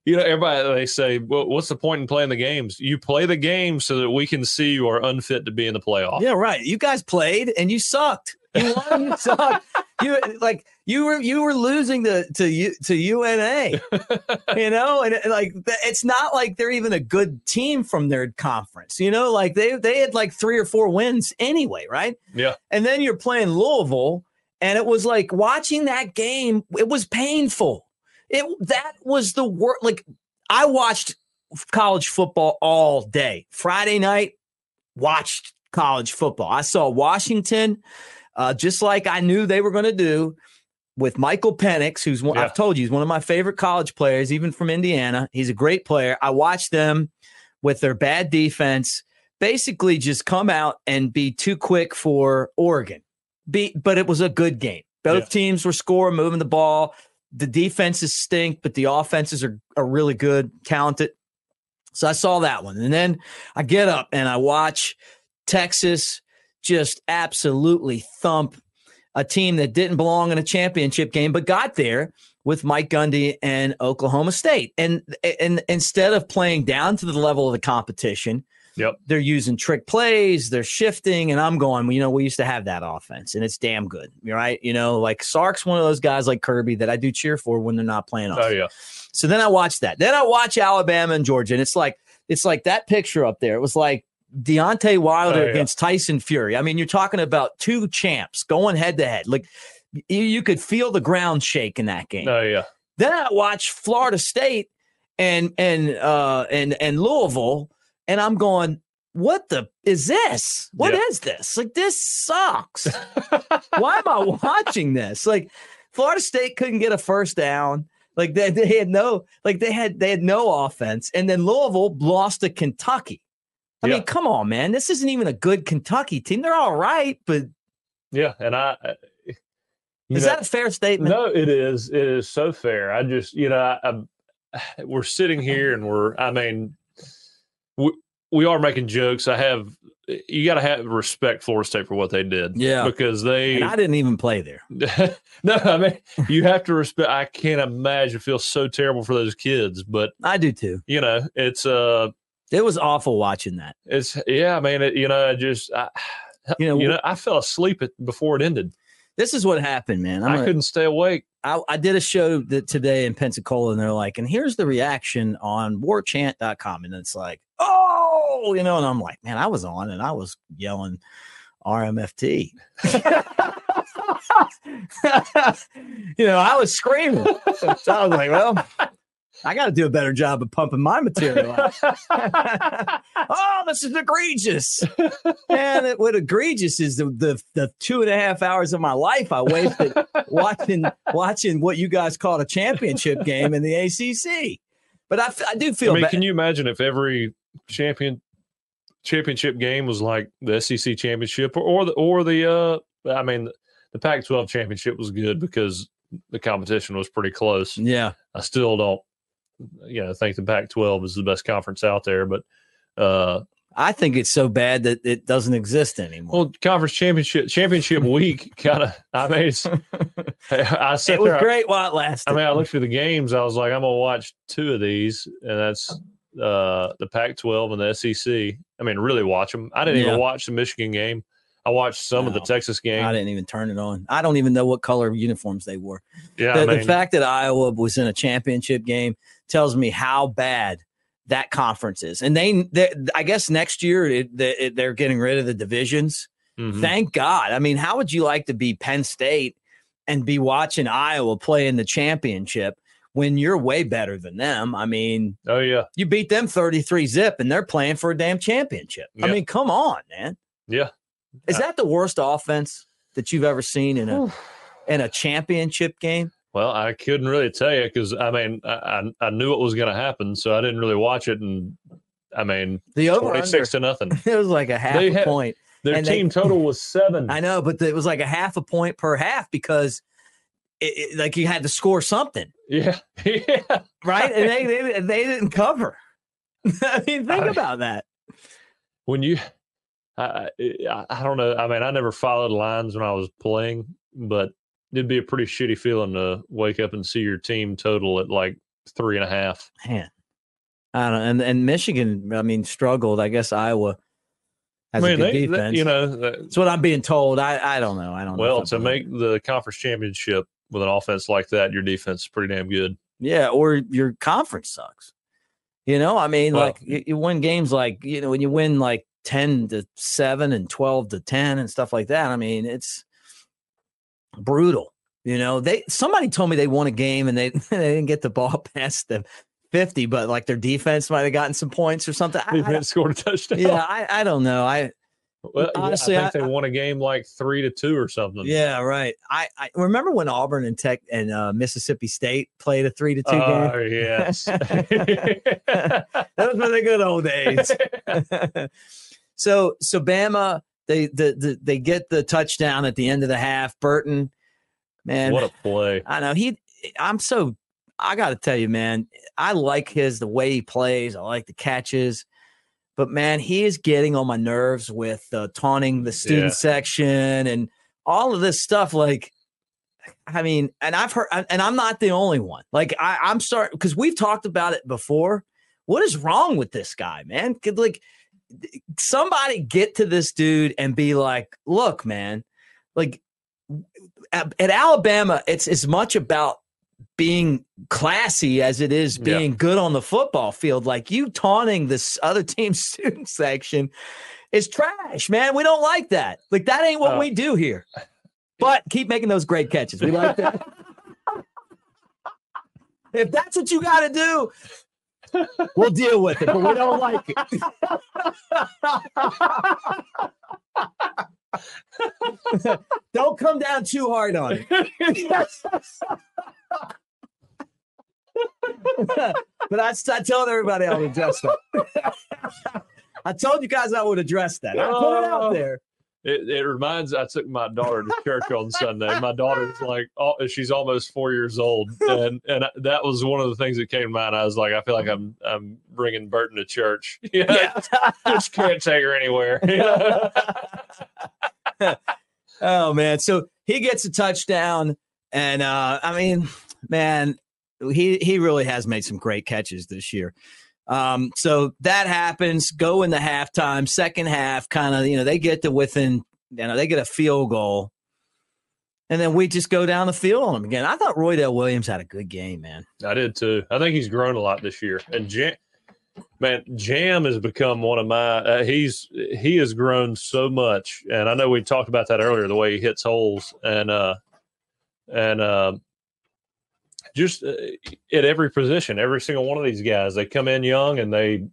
you know, everybody they say, well, what's the point in playing the games? You play the games so that we can see you are unfit to be in the playoff. Yeah, right. You guys played and you sucked. You won. You sucked. You like you were you were losing to to to UNA. You know, and it- like it's not like they're even a good team from their conference. You know, like they they had like three or four wins anyway, right? Yeah. And then you're playing Louisville, and it was like watching that game. It was painful. It that was the worst. Like I watched college football all day. Friday night, watched college football. I saw Washington, uh, just like I knew they were going to do with Michael Penix, who's one, Yeah. I've told you, he's one of my favorite college players, even from Indiana. He's a great player. I watched them with their bad defense basically just come out and be too quick for Oregon. Be, but it was a good game. Both Yeah. teams were scoring, moving the ball. The defenses stink, but the offenses are, are really good, talented. So I saw that one. And then I get up and I watch Texas just absolutely thump a team that didn't belong in a championship game, but got there with Mike Gundy and Oklahoma State. And and instead of playing down to the level of the competition, Yep. they're using trick plays, they're shifting, and I'm going, well, you know, we used to have that offense, and it's damn good. Right. You know, like Sark's one of those guys like Kirby that I do cheer for when they're not playing Oh yeah. So then I watch that. Then I watch Alabama and Georgia, and it's like it's like that picture up there. It was like Deontay Wilder Oh, yeah. against Tyson Fury. I mean, you're talking about two champs going head to head. Like you, could feel the ground shake in that game. Oh yeah. Then I watch Florida State and and uh and and Louisville, and I'm going, what the is this? What is Yeah. this? Like this sucks. Why am I watching this? Like Florida State couldn't get a first down. Like they, they had no like they had they had no offense, and then Louisville lost to Kentucky. I Yeah. mean, come on, man. This isn't even a good Kentucky team. They're all right, but Yeah. And I. Is know- that a fair statement? No, it is. It is so fair. I just, you know, I, I, we're sitting here and we're, I mean, we, we are making jokes. I have, you got to have respect Florida State for what they did. Yeah. Because they, And I didn't even play there. no, I mean, you have to respect, I can't imagine it feels so terrible for those kids, but, I do too. you know, it's, uh, It was awful watching that. it's, yeah, I mean, it, you know, I just, I, You know, you know, I fell asleep at, before it ended. this is what happened, man. I'm I couldn't stay awake. I, I did a show that today in Pensacola, and they're like, and here's the reaction on warchant.com. And it's like, oh, you know, and I'm like, man, I was on and I was yelling RMFT. you know, I was screaming. So I was like, well, I got to do a better job of pumping my material out. oh, this is egregious. and it, what egregious is the, the the two and a half hours of my life I wasted watching watching what you guys called a championship game in the ACC. But I, I do feel I mean, bad. can you imagine if every champion championship game was like the SEC championship or, or the or the uh I mean the Pac-12 championship was good because the competition was pretty close. yeah, I still don't you know think the Pac-12 is the best conference out there, but uh I think it's so bad that it doesn't exist anymore. well conference championship championship week kind of I mean it's I sat it was there great while it lasted. I mean, I looked through the games. I was like, I'm gonna watch two of these, and that's uh, the Pac-12 and the SEC. I mean, really watch them. I didn't Yeah. even watch the Michigan game. I watched some of the Texas game. I didn't even turn it on. I don't even know what color uniforms they wore. Yeah, the, I mean, the fact that Iowa was in a championship game tells me how bad that conference is. And they, they I guess next year it, they, they're getting rid of the divisions. mhm. Thank God. I mean, how would you like to be Penn State and be watching Iowa play in the championship when you're way better than them. I mean, oh yeah, you beat them 33 zip and they're playing for a damn championship. I mean, come on, man. yeah. Is that the worst offense that you've ever seen in a in a championship game? Well, I couldn't really tell you because I mean I, I knew it was going to happen, so I didn't really watch it. And I mean, The over twenty six to nothing. it was like a half They a had- point. Their And they- team total was seven. I know, but it was like a half a point per half because it, it- like you had to score something, yeah, yeah. right? and they, they they didn't cover. I mean, think I- about that. When you, I, I I don't know. I mean, I never followed lines when I was playing, but it'd be a pretty shitty feeling to wake up and see your team total at like three and a half. Man, I don't know. And and Michigan, I mean, struggled. I guess Iowa has I a mean, good they, they- defense. you know, that- That's what I'm being told. I I don't know. I don't know. well, I to make it. the conference championship with an offense like that, your defense is pretty damn good. yeah, or your conference sucks. You know, I mean, Well- like you, you win games like you know when you win like ten to seven and twelve to ten and stuff like that. I mean, it's brutal. You know, they somebody told me they won a game and they they didn't get the ball past the fifty, but like their defense might have gotten some points or something. I- Defense scored a touchdown. yeah, I, I don't know. I Well, honestly, I think I- they won a game like three to two or something. Yeah, right. I, I remember when Auburn and Tech and uh, Mississippi State played a three to two Oh game. Oh yes. Those were the good old days. so, so Bama, they the, the they get the touchdown at the end of the half. Burton, man, what a play! I know he. I'm so. I got to tell you, man, I like his the way he plays. I like the catches, but man, he is getting on my nerves with uh, taunting the student Yeah. section and all of this stuff. Like, I mean, and I've heard, and I'm not the only one. Like, I, I'm starting because we've talked about it before. What is wrong with this guy, man? Could like somebody get to this dude and be like, look, man, like at, at Alabama, it's as much about being classy as it is Yeah. being good on the football field. Like you taunting this other team's student section is trash, man. We don't like that. Like that ain't what Uh, we do here. But keep making those great catches. We like that. if that's what you got to do, we'll deal with it, but we don't like it. don't come down too hard on it. but I, I told everybody I would address that. I told you guys I would address that. I put it out Oh. there. It, it reminds. I took my daughter to church on Sunday. My daughter's like, oh, she's almost four years old, and and that was one of the things that came to mind. I was like, I feel like I'm I'm bringing Burton to church. Yeah, just can't take her anywhere. oh man, so he gets a touchdown, and uh, I mean, man, he he really has made some great catches this year. Um, so that happens. Go in the halftime, second half, kind of, you know, they get to within, you know, they get a field goal, and then we just go down the field on them again. I thought Roydell Williams had a good game, man. I did too. I think he's grown a lot this year. And Jam, man, Jam has become one of my. Uh, he's he has grown so much, and I know we talked about that earlier. The way he hits holes and uh and uh, just uh, at every position, every single one of these guys, they come in young and they.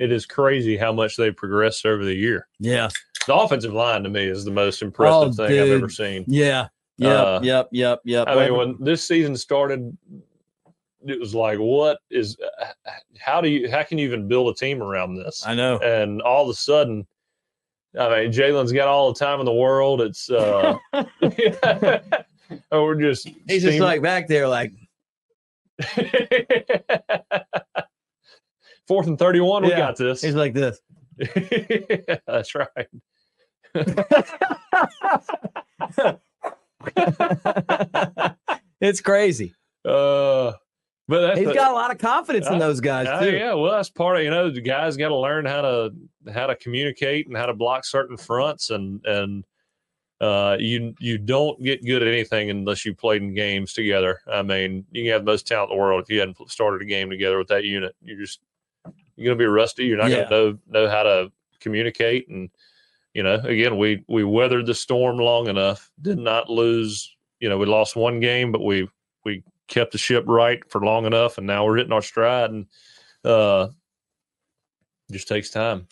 It is crazy how much they've progressed over the year. Yeah, The offensive line to me is the most impressive Oh, thing I've ever seen. yeah, yep, Uh, yep, yep, yep. I mean, when this season started, it was like, what is, how do you, how can you even build a team around this? I know. And all of a sudden, I mean, Jalen's got all the time in the world. It's, uh, oh, we're just, He's just like back there, like, fourth and 31. We got this. he's like this. That's right. it's crazy. Uh, but that's He's the- got a lot of confidence in Uh, those guys Uh, too. yeah, well, that's part of you know the guys got to learn how to how to communicate and how to block certain fronts and and uh, you you don't get good at anything unless you played in games together. I mean, you can have the most talent in the world if you hadn't started a game together with that unit. You're just you're going to be rusty. You're not Yeah. going to know know how to communicate and you know again we we weathered the storm long enough. Did not lose. You know, we lost one game, but we we kept the ship right for long enough, and now we're hitting our stride, and uh, just takes time.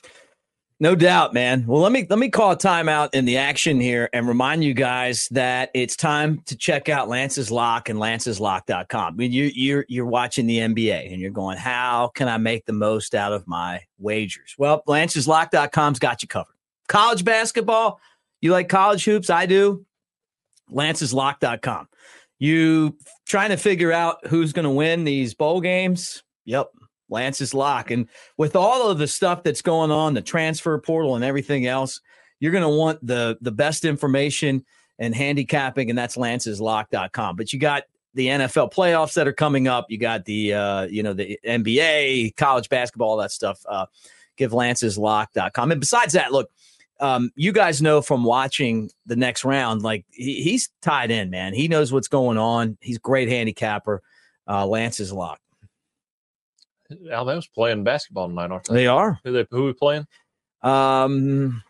No doubt, man. Well, let me let me call a timeout in the action here and remind you guys that it's time to check out Lance's Lock and lanceslock.com. I mean, you you're you're watching the NBA and you're going, "How can I make the most out of my wagers?" Well, lanceslock.com's got you covered. College basketball, you like college hoops? I do. lanceslock.com. You trying to figure out who's going to win these bowl games? Yep, Lance's lock. And with all of the stuff that's going on, the transfer portal and everything else, you're going to want the the best information and handicapping, and that's lanceslock.com. But you got the NFL playoffs that are coming up. You got the uh, you know the NBA, college basketball, all that stuff. Uh, give lanceslock.com. And besides that, look, um, you guys know from watching the next round, like he, he's tied in, man. He knows what's going on. He's great handicapper. Uh, Lance's lock. Alabama's playing basketball tonight, aren't they? They are. Who they who we playing? Um,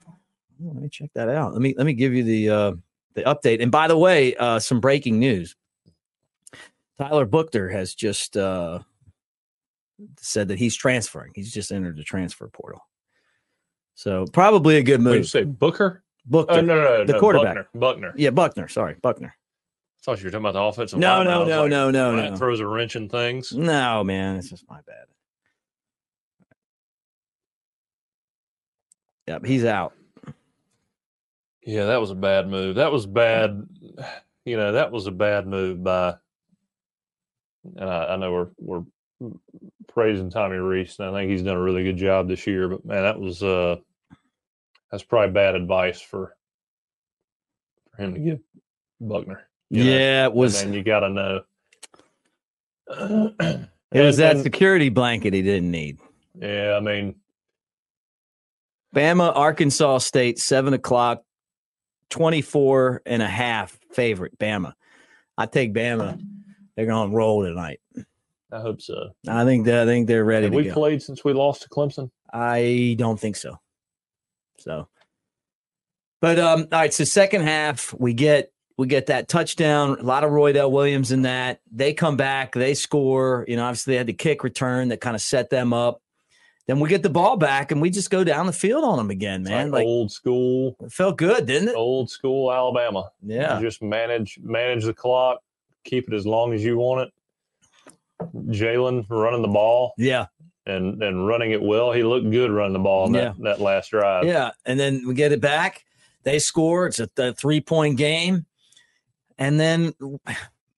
let me check that out. Let me let me give you the uh, the update. And by the way, uh, some breaking news. Tyler Buchner has just uh, said that he's transferring. He's just entered the transfer portal. So probably a good did you move. say Booker? Buchner. Oh no, no, no, the no, quarterback. Buchner. Buchner. Yeah, Buchner. Sorry, Buchner. Thought you were talking about the offensive. No, lineman. I no, no, like, no, no, that no. Throws a wrench in things. No, man, it's just my bad. Yep, he's out. Yeah, that was a bad move. That was bad. You know, that was a bad move by. And I, I know we're we're praising Tommy Rees, and I think he's done a really good job this year. But man, that was uh, that's probably bad advice for for him to give Buchner. You know? yeah, it was. and then you got to know. It was that And- security blanket he didn't need. Yeah, I mean, Bama, Arkansas State, seven o'clock, 24 and a half favorite. Bama. I take Bama. They're going to roll tonight. I hope so. I think that I think they're ready Have we go. played since we lost to Clemson? I don't think so. So, but um, all right. So second half, we get we get that touchdown. A lot of Roydell Williams in that. They come back, they score. You know, obviously they had the kick return that kind of set them up. Then we get the ball back, and we just go down the field on them again, man. like Like old school, it felt good, didn't it? old school Alabama. Yeah, Just manage manage the clock, keep it as long as you want it. Jalen running the ball yeah, and and running it well. He looked good running the ball in Yeah. that, that last drive. yeah. And then we get it back. They score. It's a, a three point game, and then.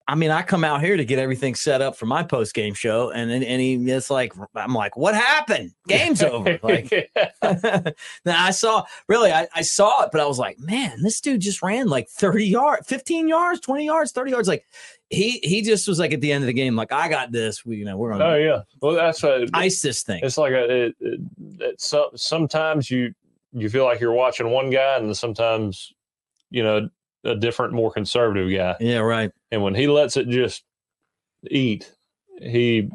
I mean, I come out here to get everything set up for my post game show, and then and he it's like I'm like, what happened? Game's over. Like now I saw really I, I saw it, but I was like, man, this dude just ran like 30 yards, 15 yards, 20 yards, 30 yards. Like he he just was like at the end of the game, like, I got this. We you know, we're on. oh yeah. Well, that's a, ice this thing. it's like a, it, it, it, so, sometimes you you feel like you're watching one guy, and sometimes you know a different, more conservative guy. Yeah, right. and when he lets it just eat, he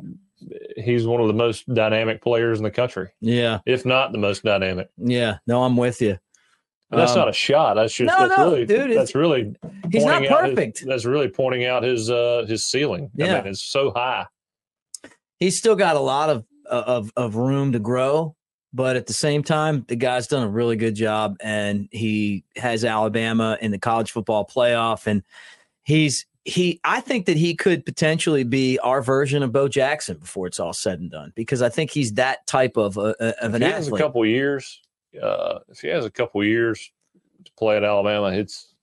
he's one of the most dynamic players in the country, Yeah, if not the most dynamic. yeah. No, I'm with you. And that's Um, not a shot. That's just no, that's no, really dude, that's really He's not out his- perfect. that's really pointing out his uh his ceiling. I Yeah. mean, it's so high. He's still got a lot of of of room to grow, but at the same time, the guy's done a really good job, and he has Alabama in the college football playoff, and he's he. I think that he could potentially be our version of Bo Jackson before it's all said and done, because I think he's that type of a, of If an he has a athlete. couple years, uh, if he has a couple years to play at Alabama, it's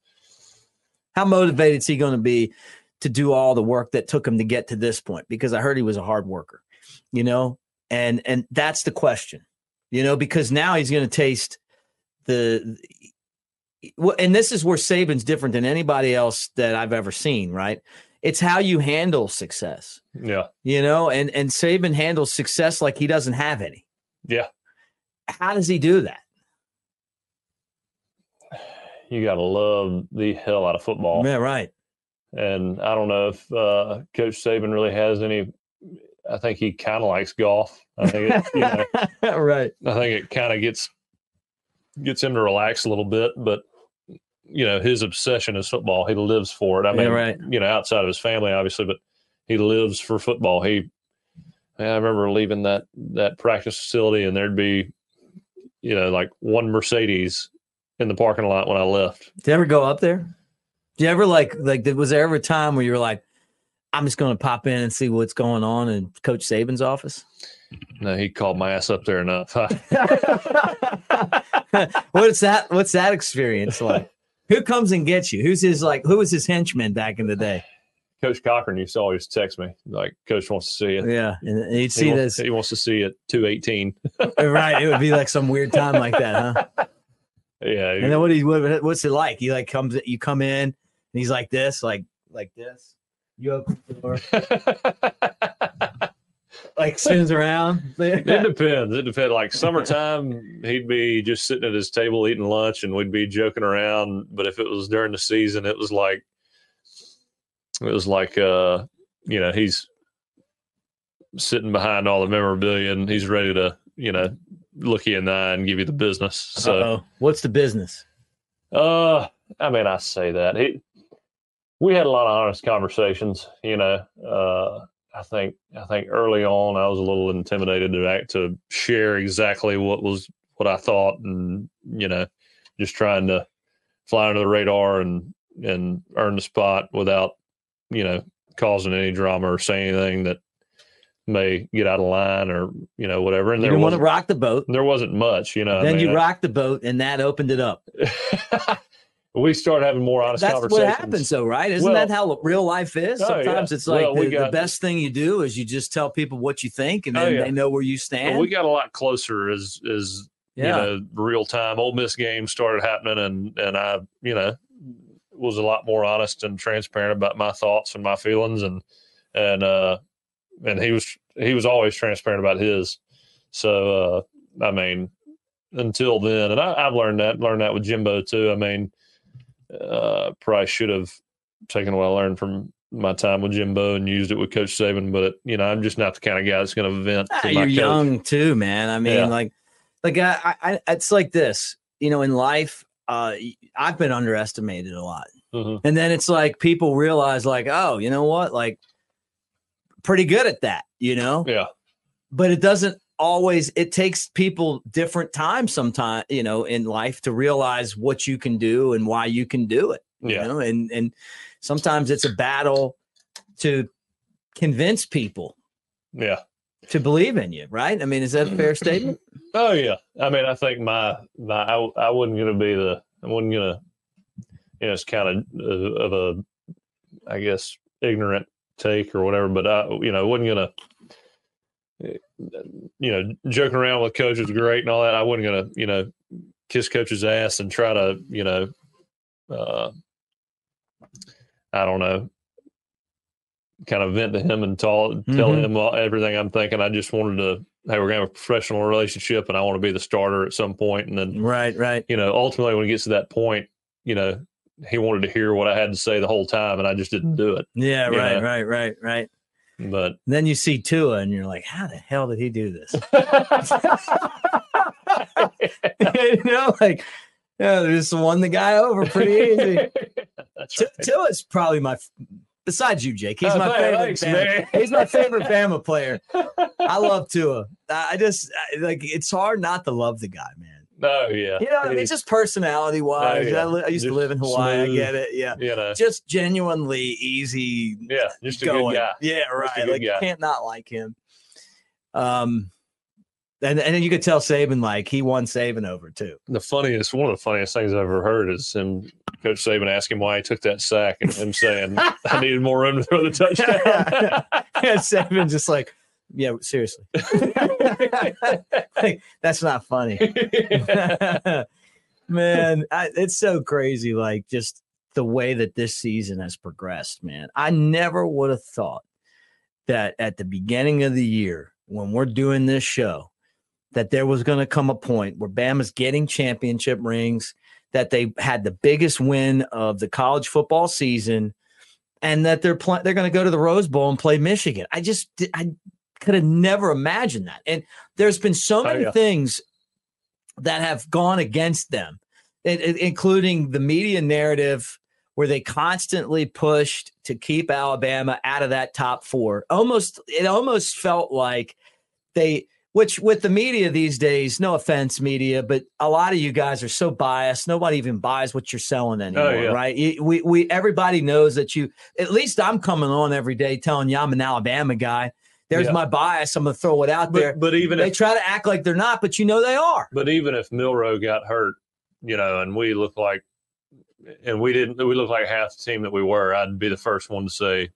How motivated is he going to be to do all the work that took him to get to this point? Because I heard he was a hard worker, you know, and and that's the question, you know, because now he's going to taste the. well, And this is where Saban's different than anybody else that I've ever seen. Right? It's how you handle success, yeah, you know, and and Saban handles success like he doesn't have any. yeah. How does he do that? You got to love the hell out of football. Yeah, right. and I don't know if uh, Coach Saban really has any. I think he kind of likes golf. I think it, you know, right. I think it kind of gets gets him to relax a little bit, but you know his obsession is football. He lives for it. I Yeah, mean, right. you know, outside of his family, obviously, but he lives for football. He, I remember leaving that that practice facility, and there'd be, you know, like one Mercedes in the parking lot when I left. Did you ever go up there? Did you ever like like was there ever a time where you were like, I'm just going to pop in and see what's going on in Coach Saban's office? No, he called my ass up there enough. what's that? What's that experience like? Who comes and gets you? Who's his like? Who was his henchman back in the day? Coach Cochran used to always text me like, "Coach wants to see you." Yeah, and he'd see he this. Wants, he wants to see at two eighteen. right, it would be like some weird time like that, huh? Yeah. And then what? He, what what's it like? He like comes. You come in, and he's like this, like like this. You open the door. like spins around. it depends. It depends. Like summertime, he'd be just sitting at his table eating lunch, and we'd be joking around. But if it was during the season, it was like it was like uh, you know, he's sitting behind all the memorabilia, and he's ready to you know look you in the eye and give you the business. So, Uh-oh. what's the business? Uh, I mean, I say that he. We had a lot of honest conversations, you know. Uh, I think I think early on I was a little intimidated to act to share exactly what was what I thought, and you know, just trying to fly under the radar and and earn the spot without you know causing any drama or saying anything that may get out of line or you know whatever. And you there want to rock the boat. there wasn't much, you know. Then I mean, you rocked the boat, and that opened it up. we start having more honest That's what happens, though, right? Isn't Well- that how real life is? Oh, Sometimes yeah. it's like Well, we the, the best thing you do is you just tell people what you think, and Oh, then yeah. they know where you stand. But we got a lot closer as as yeah, you know real time Ole Miss games started happening, and and I you know was a lot more honest and transparent about my thoughts and my feelings, and and uh and he was he was always transparent about his. So uh I mean, until then, and I, I've learned that learned that with Jimbo too. I mean, uh probably should have taken what I learned from my time with Jimbo and used it with Coach Saban, but you know I'm just not the kind of guy that's going to vent. Ah, you're coach. young too, man. I mean, Yeah. like, like I, I, it's like this. You know, in life, uh, I've been underestimated a lot, Mhm. and then it's like people realize, like, oh, you know what, like, pretty good at that, you know. Yeah. But it doesn't always. It takes people different times, sometimes, you know, in life to realize what you can do and why you can do it. You Yeah. know, and and sometimes it's a battle to convince people Yeah. to believe in you, right? I mean, is that a fair statement? Oh yeah. I mean, I think my my I, I wasn't going to be the I wasn't going to you know it's kind of uh, of a I guess ignorant take or whatever, but I you know wasn't going to you know joking around with coach was great and all that. I wasn't going to you know kiss coach's ass and try to you know uh I don't know kind of vent to him and tell tell Mhm. him all, everything I'm thinking. I just wanted to hey, we're gonna have a professional relationship, and I want to be the starter at some point. And then, Right, right. you know, ultimately, when it gets to that point, you know, he wanted to hear what I had to say the whole time, and I just didn't do it. Yeah, right, know. right, right, right. But Then you see Tua, and you're like, "How the hell did he do this?" you know, like, yeah, they just won the guy over pretty easy. That's right. Tua's probably my, besides you, Jake. He's Oh, my favorite. thanks, Bama- He's my favorite Bama player. I love Tua. I I just I- like it's hard not to love the guy, man. No, yeah, You know, I mean, He- just personality wise. Oh, yeah. I, li- I used to live in Hawaii. smooth. I get it. Yeah, you know, just genuinely easy yeah, just a going. good guy. Yeah, Just right. Like you guy. can't not like him. Um, and and then you could tell Saban like he won Saban over too. The funniest, one of the funniest things I've ever heard is him, Coach Saban, asking why he took that sack, and him saying, "I needed more room to throw the touchdown." and Saban just like, yeah, seriously, Like, that's not funny, man. I, it's so crazy, like just the way that this season has progressed, man. I never would have thought that at the beginning of the year when we're doing this show that there was going to come a point where Bama's getting championship rings, that they had the biggest win of the college football season, and that they're pl- they're going to go to the Rose Bowl and play Michigan. I just I could have never imagined that. And there's been so Oh, many yeah. things that have gone against them, i- i- including the media narrative where they constantly pushed to keep Alabama out of that top four. Almost, it almost felt like they, which with the media these days, no offense, media, but a lot of you guys are so biased. Nobody even buys what you're selling oh, anymore, yeah. right? We, we, everybody knows that you. At least I'm coming on every day telling you I'm an Alabama guy. There's Yeah. my bias. I'm gonna throw it out there. But, but even they if try to act like they're not, but you know they are. but even if Milroe got hurt, you know, and we look like, and we didn't, we look like half the team that we were. I'd be the first one to say,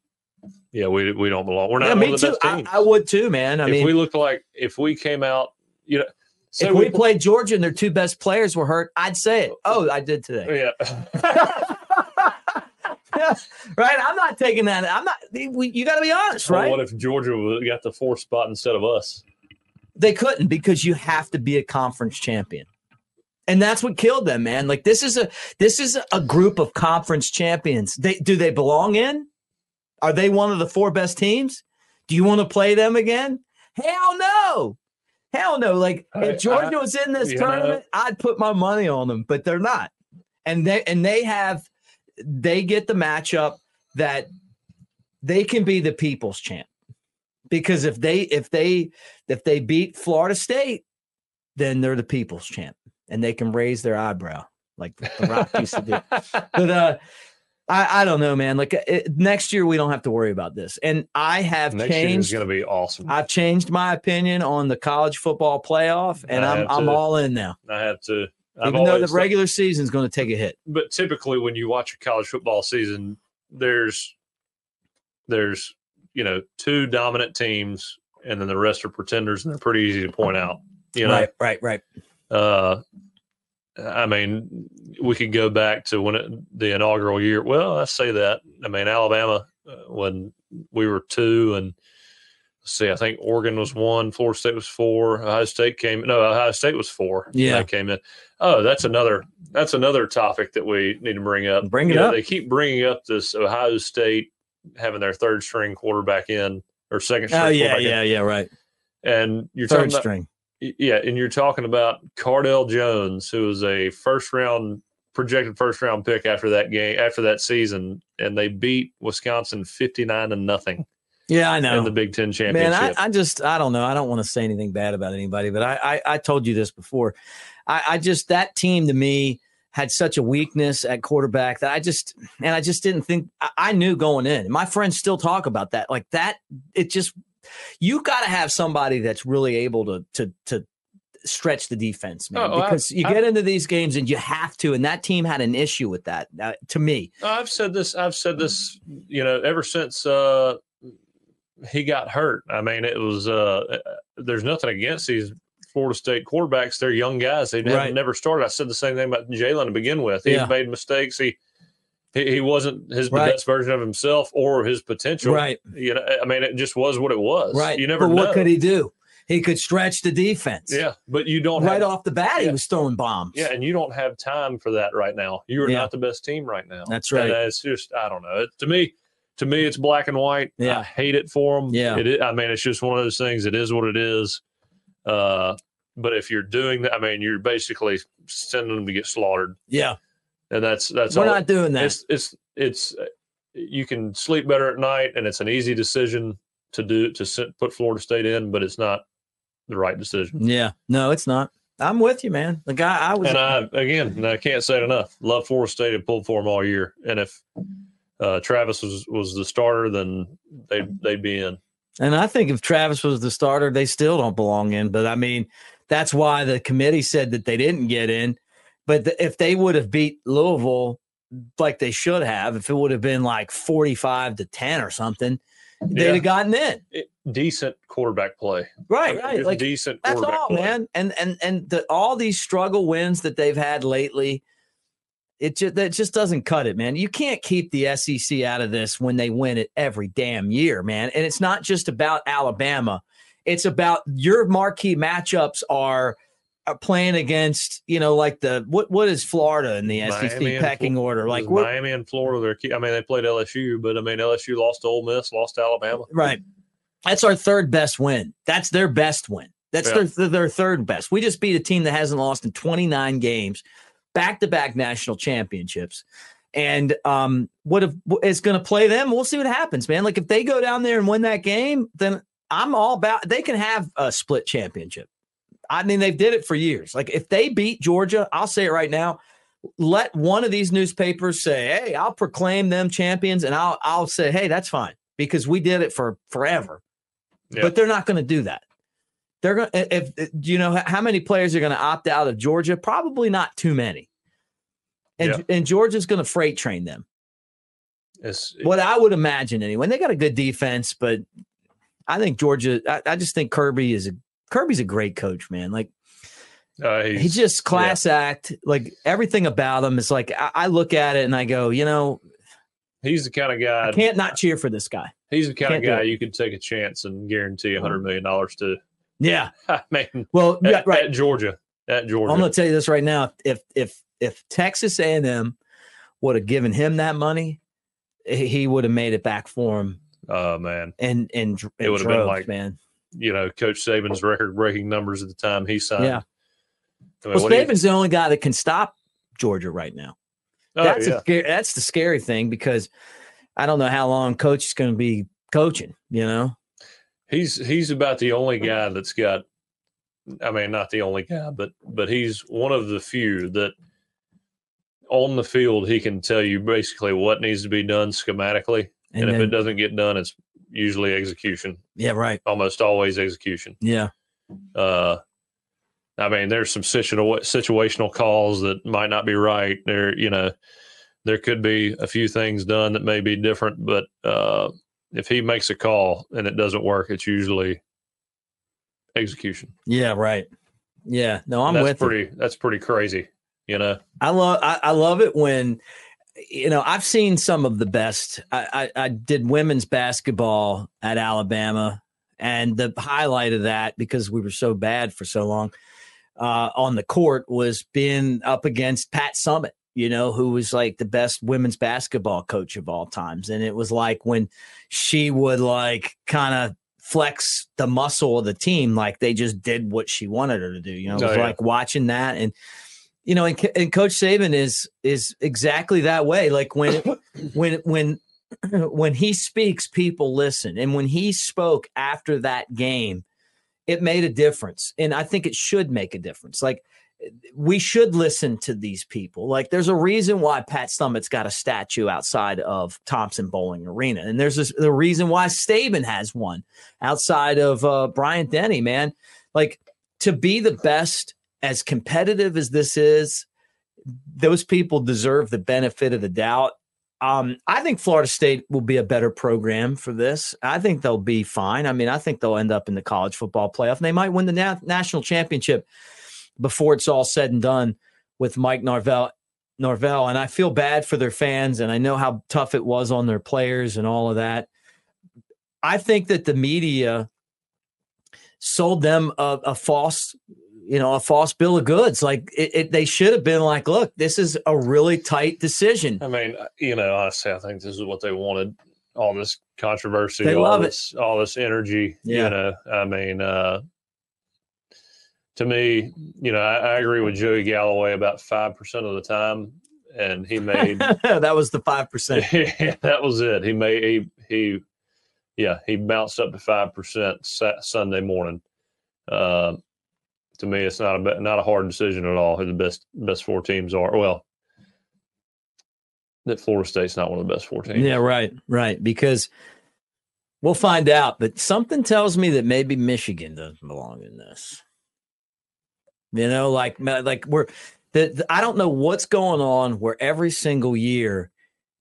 yeah, we we don't belong. We're not Yeah, me too. I. I would too, man. I if mean, we looked like if we came out, you know, say if we played Georgia and their two best players were hurt, I'd say it. Oh, I did today. yeah. right? I'm not taking that. I'm not. We, you got to be honest, Well, right? what if Georgia got the fourth spot instead of us? They couldn't because you have to be a conference champion. And that's what killed them, man. Like this is a this is a group of conference champions. They do they belong in? Are they one of the four best teams? Do you want to play them again? Hell no. Hell no. Like I- if Georgia was in this tournament, I'd put my money on them, but they're not. And they and they have they get the matchup that they can be the people's champ. Because if they if they if they beat Florida State, then they're the people's champ and they can raise their eyebrow like the Rock used to do. But uh I, I don't know, man. Like it, next year, we don't have to worry about this. And I have Next year is going to be awesome. I've changed my opinion on the college football playoff, and I I'm I'm all in now. I have to. I've Even though the regular season is going to take a hit. but typically when you watch a college football season, there's there's you know two dominant teams, and then the rest are pretenders, and they're pretty easy to point out. You know, right, right, right. uh, I mean, we could go back to when it, the inaugural year. Well, I say that. I mean, Alabama uh, when we were two, and see, I think Oregon was one, Florida State was four, Ohio State came. No, Ohio State was four. Yeah. they came in. Oh, that's another. That's another topic that we need to bring up. Bring it You know, up. They keep bringing up this Ohio State having their third string quarterback in or second oh, string. Oh yeah, quarterback in. yeah, yeah. Right. And you're Third talking about string. yeah, and you're talking about Cardale Jones, who was a first round projected first round pick after that game after that season, and they beat Wisconsin fifty nine to nothing Yeah, I know. in the Big Ten Man, championship. I, I just I don't know. I don't want to say anything bad about anybody, but I I, I told you this before. I, I just that team to me had such a weakness at quarterback that I just and I just didn't think I, I knew going in. And my friends still talk about that. Like that, it just you got to have somebody that's really able to to to stretch the defense, man. Oh, because you I- get into these games and you have to, and that team had an issue with that. Uh, to me, I've said this. I've said this. You know, ever since uh, he got hurt. I mean, it was. Uh, there's nothing against these Florida State quarterbacks. They're young guys. They Right. never started. I said the same thing about Jalen to begin with. He Yeah. made mistakes. He. He wasn't his Right. best version of himself or his potential. right, You know, I mean, it just was what it was. right. You never but know. what could he do? He could stretch the defense. Yeah, but you don't right have, off the bat, he was throwing bombs. Yeah, and you don't have time for that right now. You are Yeah. not the best team right now. That's And right. it's just I don't know. It, to me, to me, it's black and white. Yeah. I hate it for them. Yeah. it is, I mean, it's just one of those things. It is what it is. Uh, but if you're doing that, I mean, you're basically sending them to get slaughtered, yeah. and that's that's We're all. not doing that. it's it's it's you can sleep better at night, and it's an easy decision to do to put Florida State in, but it's not the right decision. yeah, no, it's not. I'm with you, man. The guy I was. And I again, I can't say it enough. Love Florida State and pulled for them all year. And if uh, Travis was was the starter, then they would they'd be in. And I think if Travis was the starter, they still don't belong in. But I mean, that's why the committee said that they didn't get in. But the, if they would have beat Louisville like they should have, if it would have been like 45 to 10 or something, they'd Yeah. have gotten in. It- decent quarterback play, Right, right. Like decent that's all, play. man. And and and the, all these struggle wins that they've had lately, it just that just doesn't cut it, man. You can't keep the SEC out of this when they win it every damn year, man. And it's not just about Alabama; it's about your marquee matchups are. Are playing against, you know, like the what? What is Florida in the SEC Miami and pecking Fl- order? Like, Miami and Florida, they're key. I mean, they played LSU, but I mean, LSU lost to Ole Miss, lost to Alabama. Right. That's our third best win. That's their best win. That's Yeah. their their third best. We just beat a team that hasn't lost in 29 games, back to back national championships. and um, what if it's going to play them? We'll see what happens, man. Like if they go down there and win that game, then I'm all about. They can have a split championship. I mean, they've did it for years. Like if they beat Georgia, I'll say it right now. Let one of these newspapers say, "Hey, I'll proclaim them champions," and I'll I'll say, "Hey, that's fine," because we did it for forever. Yeah. But they're not going to do that. They're going. to If do you know how many players are going to opt out of Georgia? Probably not too many. And Yeah. and Georgia's going to freight train them. It's, What I would imagine anyway. And they got a good defense, but I think Georgia. I, I just think Kirby is a Kirby's a great coach, man. Like uh, he he's, just class act. Like everything about him is like I, I look at it and I go, you know, he's the kind of I guy. can't not cheer for this guy. He's the kind can't of guy you could take a chance and guarantee a hundred million dollars to. Yeah. I mean, Well, yeah, right. at Georgia, at Georgia. I'm going to tell you this right now. If if if Texas A&M would have given him that money, he would have made it back for him. Oh man, And and, dr- It would have been like- man. you know, Coach Saban's record-breaking numbers at the time he signed. Yeah. I mean, Well, do you- Saban's the only guy that can stop Georgia right now. oh, that's yeah. a scary, that's the scary thing because I don't know how long coach is going to be coaching. You know, he's he's about the only guy that's got. I mean, not the only guy, but but he's one of the few that on the field he can tell you basically what needs to be done schematically, and, and, if it doesn't get done, it's usually execution. yeah, right, Almost always execution. yeah, Uh, I mean, there's some situa- situational calls that might not be right. There, you know, there could be a few things done that may be different, but uh, if he makes a call and it doesn't work, it's usually execution. yeah, right, yeah. No, I'm that's with pretty. That's pretty crazy. You know, I love I, I love it when you know I've seen some of the best. I, I, I did women's basketball at Alabama, and the highlight of that because we were so bad for so long uh, on the court was being up against Pat Summitt. You know, who was like the best women's basketball coach of all times, and it was like when she would like kind of flex the muscle of the team, like they just did what she wanted her to do. You know, it Oh, yeah. like watching that and you know, and, and Coach Saban is is exactly that way. Like when when when when he speaks, people listen, and when he spoke after that game, it made a difference, and I think it should make a difference. Like we should listen to these people. Like there's a reason why Pat Summitt's got a statue outside of Thompson Boling Arena, and there's the reason why Saban has one outside of uh, Bryant Denny. Man, like to be the best as competitive as this is, those people deserve the benefit of the doubt. Um, I think Florida State will be a better program for this. I think they'll be fine. I mean, I think they'll end up in the college football playoff. And they might win the na- national championship before it's all said and done with Mike Norvell. Norvell, and I feel bad for their fans, and I know how tough it was on their players and all of that. I think that the media sold them a, a false you know, a false bill of goods. Like it, it, they should have been like, look, this is a really tight decision. I mean, uh, you know, honestly, I think this is what they wanted. All this controversy, They all love it. this, all this energy. Yeah. You know, I mean, uh, to me, you know, I, I agree with Joey Galloway about five percent of the time, and he made that was the five percent. that was it. He made he he, yeah, he bounced up to five percent Sunday morning. Uh, to me, it's not a not a hard decision at all. Who the best best four teams are? Well, that Florida State's not one of the best four teams. Yeah, right, right. Because we'll find out, but something tells me that maybe Michigan doesn't belong in this. You know, like like we're the, the- I don't know what's going on where every single year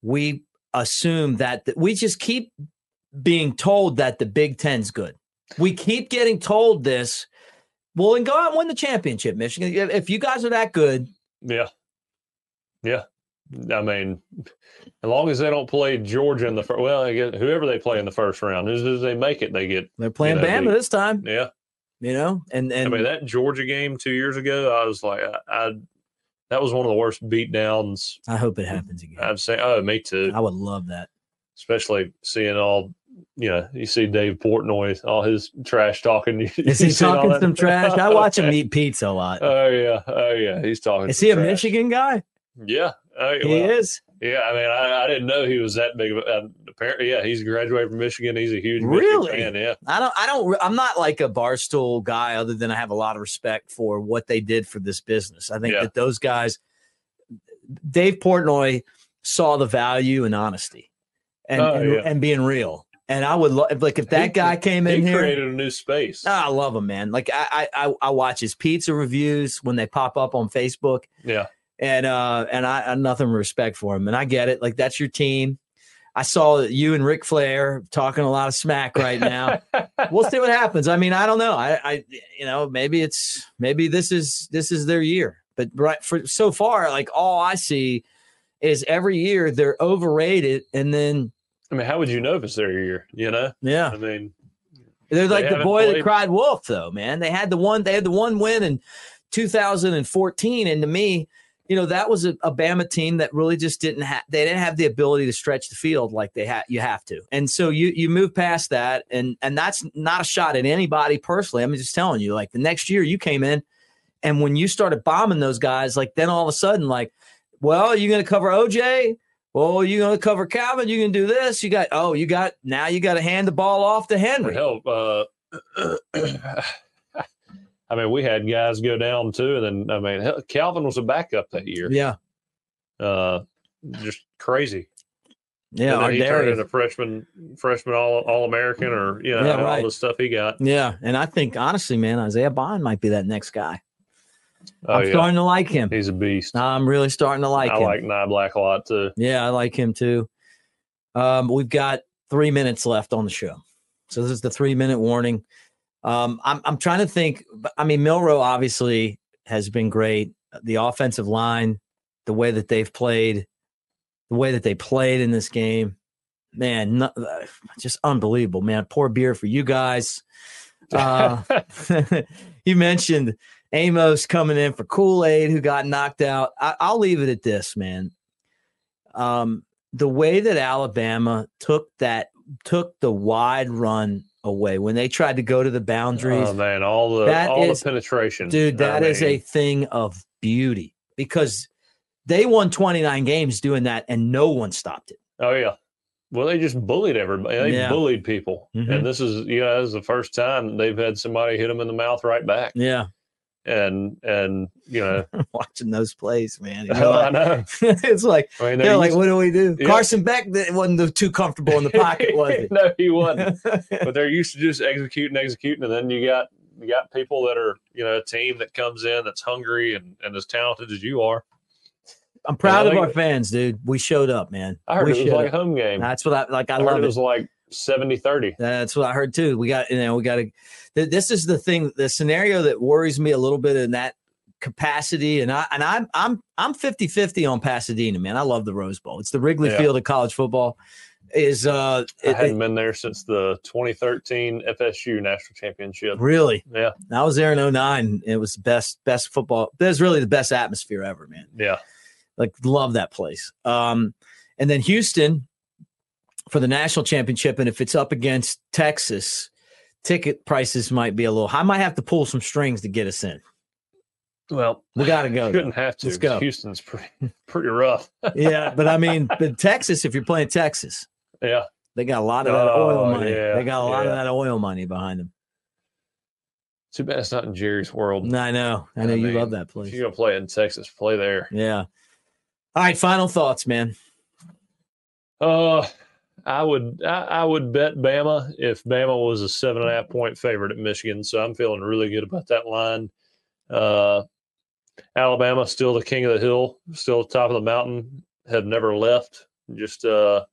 we assume that, that we just keep being told that the Big Ten's good. We keep getting told this. Well, and go out and win the championship, Michigan. If- you guys are that good, Yeah. Yeah. I mean, as long as they don't play Georgia in the first, well, I guess whoever they play in the first round, as soon as they make it, they get, they're playing You know, Bama this time. yeah. You know, and and I mean, that Georgia game two years ago, I was like, I, I that was one of the worst beatdowns I hope it happens again. I've seen. Oh, me too. I would love that. Especially seeing all, you know, you see Dave Portnoy, all his trash talking. You- Is he talking that? some trash? I watch him eat pizza a lot. Oh yeah, oh yeah, he's talking. Is he a trash. Michigan guy? Yeah, oh, He well, is. Yeah, I mean, I, I didn't know he was that big. Of a, uh, apparently, yeah, he's graduated from Michigan. He's a huge Really? Michigan fan. Yeah, I don't. I don't. I'm not like a barstool guy, other than I have a lot of respect for what they did for this business. I think Yeah. that those guys, Dave Portnoy, saw the value in honesty and Oh, and, yeah. and being real. And I would lo- like if that He- guy came in he here. created a new space. Ah, I love him, man. Like I, I, I watch his pizza reviews when they pop up on Facebook, yeah, and uh, and I, I nothing respect for him, and I get it. Like that's your team. I saw you and Ric Flair talking a lot of smack right now. we'll see what happens. I mean, I don't know. I, I, you know, maybe it's maybe this is this is their year. But right for so far, like all I see is every year they're overrated, and then I mean, how would you know if it's their year? You know, yeah, I mean, they're like the haven't boy that cried wolf, though. Man, they had the one. They had the one win in 2014, and to me, you know, that was a, a Bama team that really just didn't have. They didn't have the ability to stretch the field like they had. You have to, and so you you move past that, and and that's not a shot at anybody personally. I'm just telling you, like the next year you came in, and when you started bombing those guys, like then all of a sudden, like, well, you're going to cover OJ. Well, you're going to cover Calvin. You can do this. You got oh, you got now. You got to hand the ball off to Henry. hell, uh, I mean, we had guys go down too, and then I mean, Calvin was a backup that year. Yeah, Uh, just crazy. yeah. and then he turned into freshman, freshman all all American, or you know, Yeah, all right. the stuff he got. Yeah, and I think honestly, man, Isaiah Bond might be that next guy. Oh I'm yeah, starting to like him. he's a beast. I'm really starting to like I him. like Nye Black a lot too. yeah, I like him too. Um, we've got three minutes left on the show, so this is the three minute warning. Um, I'm I'm trying to think. I mean, Milroe obviously has been great. The offensive line, the way that they've played, the way that they played in this game, man, just unbelievable, man. Pour beer for you guys. Uh, you mentioned Amos coming in for Kool Aid, who got knocked out. I, I'll leave it at this, man. Um, the way that Alabama took that took the wide run away when they tried to go to the boundaries, oh man, all the all is- the penetration, dude, I that is a thing of beauty because they won 29 games doing that and no one stopped it. oh yeah. Well, they just bullied everybody. They Yeah. bullied people, Mhm. and this is you know, this is the first time they've had somebody hit them in the mouth right back, Yeah, and and you know, watching those plays, man. You're I know. it's like I mean, they're they're like, used- what do we do? Yeah. Carson Beck wasn't too comfortable in the pocket, was it? no, he wasn't. but they're used to just executing, executing, and then you got you got people that are you know a team that comes in that's hungry and, and as talented as you are. I'm proud of our fans, dude. We showed up, man. I heard we it was like up. home game. That's what I like. I, heard love it it. was like 70-30. That's what I heard too. We got, you know, we got to. Th- this is the thing, the scenario that worries me a little bit in that capacity. And I and I'm I'm I'm 50-50 on Pasadena, man. I love the Rose Bowl. It's the Wrigley Yeah. Field of college football. Is uh, I it- hadn't it- been there since the 2013 FSU national championship. really? Yeah, I was there in 09. It was the best best football. Was really the best atmosphere ever, man. yeah. like love that place. Um, and then Houston for the national championship, and if it's up against Texas, ticket prices might be a little. I might have to pull some strings to get us in. Well, We got to go. though. couldn't have to. Let's go. Houston's pretty pretty rough. yeah, but I mean, but Texas, if you're playing Texas, yeah, they got a lot of that oil Oh, money. yeah, they got a lot of that oil money behind them. too bad it's not in Jerry's world. No, I know. I know I you mean, love that If place. you're gonna play in Texas, play there. Yeah. All right. Final thoughts, man. Uh, I would I, I would bet Bama if Bama was a seven and a half point favorite at Michigan. So I'm feeling really good about that line. Uh, Alabama still the king of the hill, still the top of the mountain. Have never left. Just uh,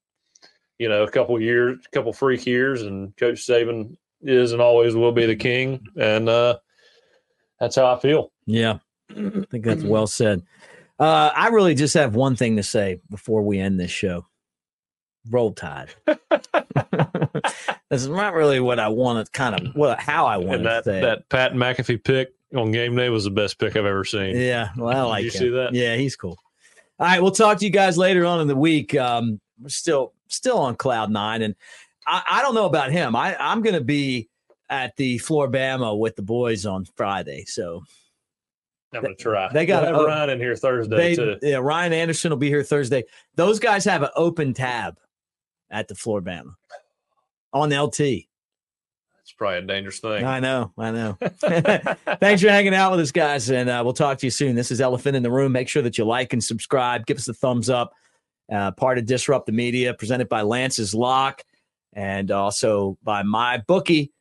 you know, a couple years, a couple freak years, and Coach Saban is and always will be the king. And uh, that's how I feel. Yeah. I think that's well said. Uh, I really just have one thing to say before we end this show. Roll Tide. That's not really what I wanted, kind of what how I want And to that say. that Pat McAfee pick on game day was the best pick I've ever seen. yeah, well, I like you him. see that? Yeah, he's cool. All right, we'll talk to you guys later on in the week. Um, we're still still on cloud nine, and I, I don't know about him. I I'm going to be at the Flora-Bama with the boys on Friday, so I'm gonna try. They got we'll have Ryan in here Thursday they, too. Yeah, Ryan Anderson will be here Thursday. Those guys have an open tab at the Flora-Bama on LT. It's probably a dangerous thing. I know, I know. Thanks for hanging out with us, guys, and uh, we'll talk to you soon. This is Elephant in the Room. Make sure that you like and subscribe. Give us a thumbs up. Uh, part of Disrupt the Media, presented by Lance's Lock, and also by my bookie.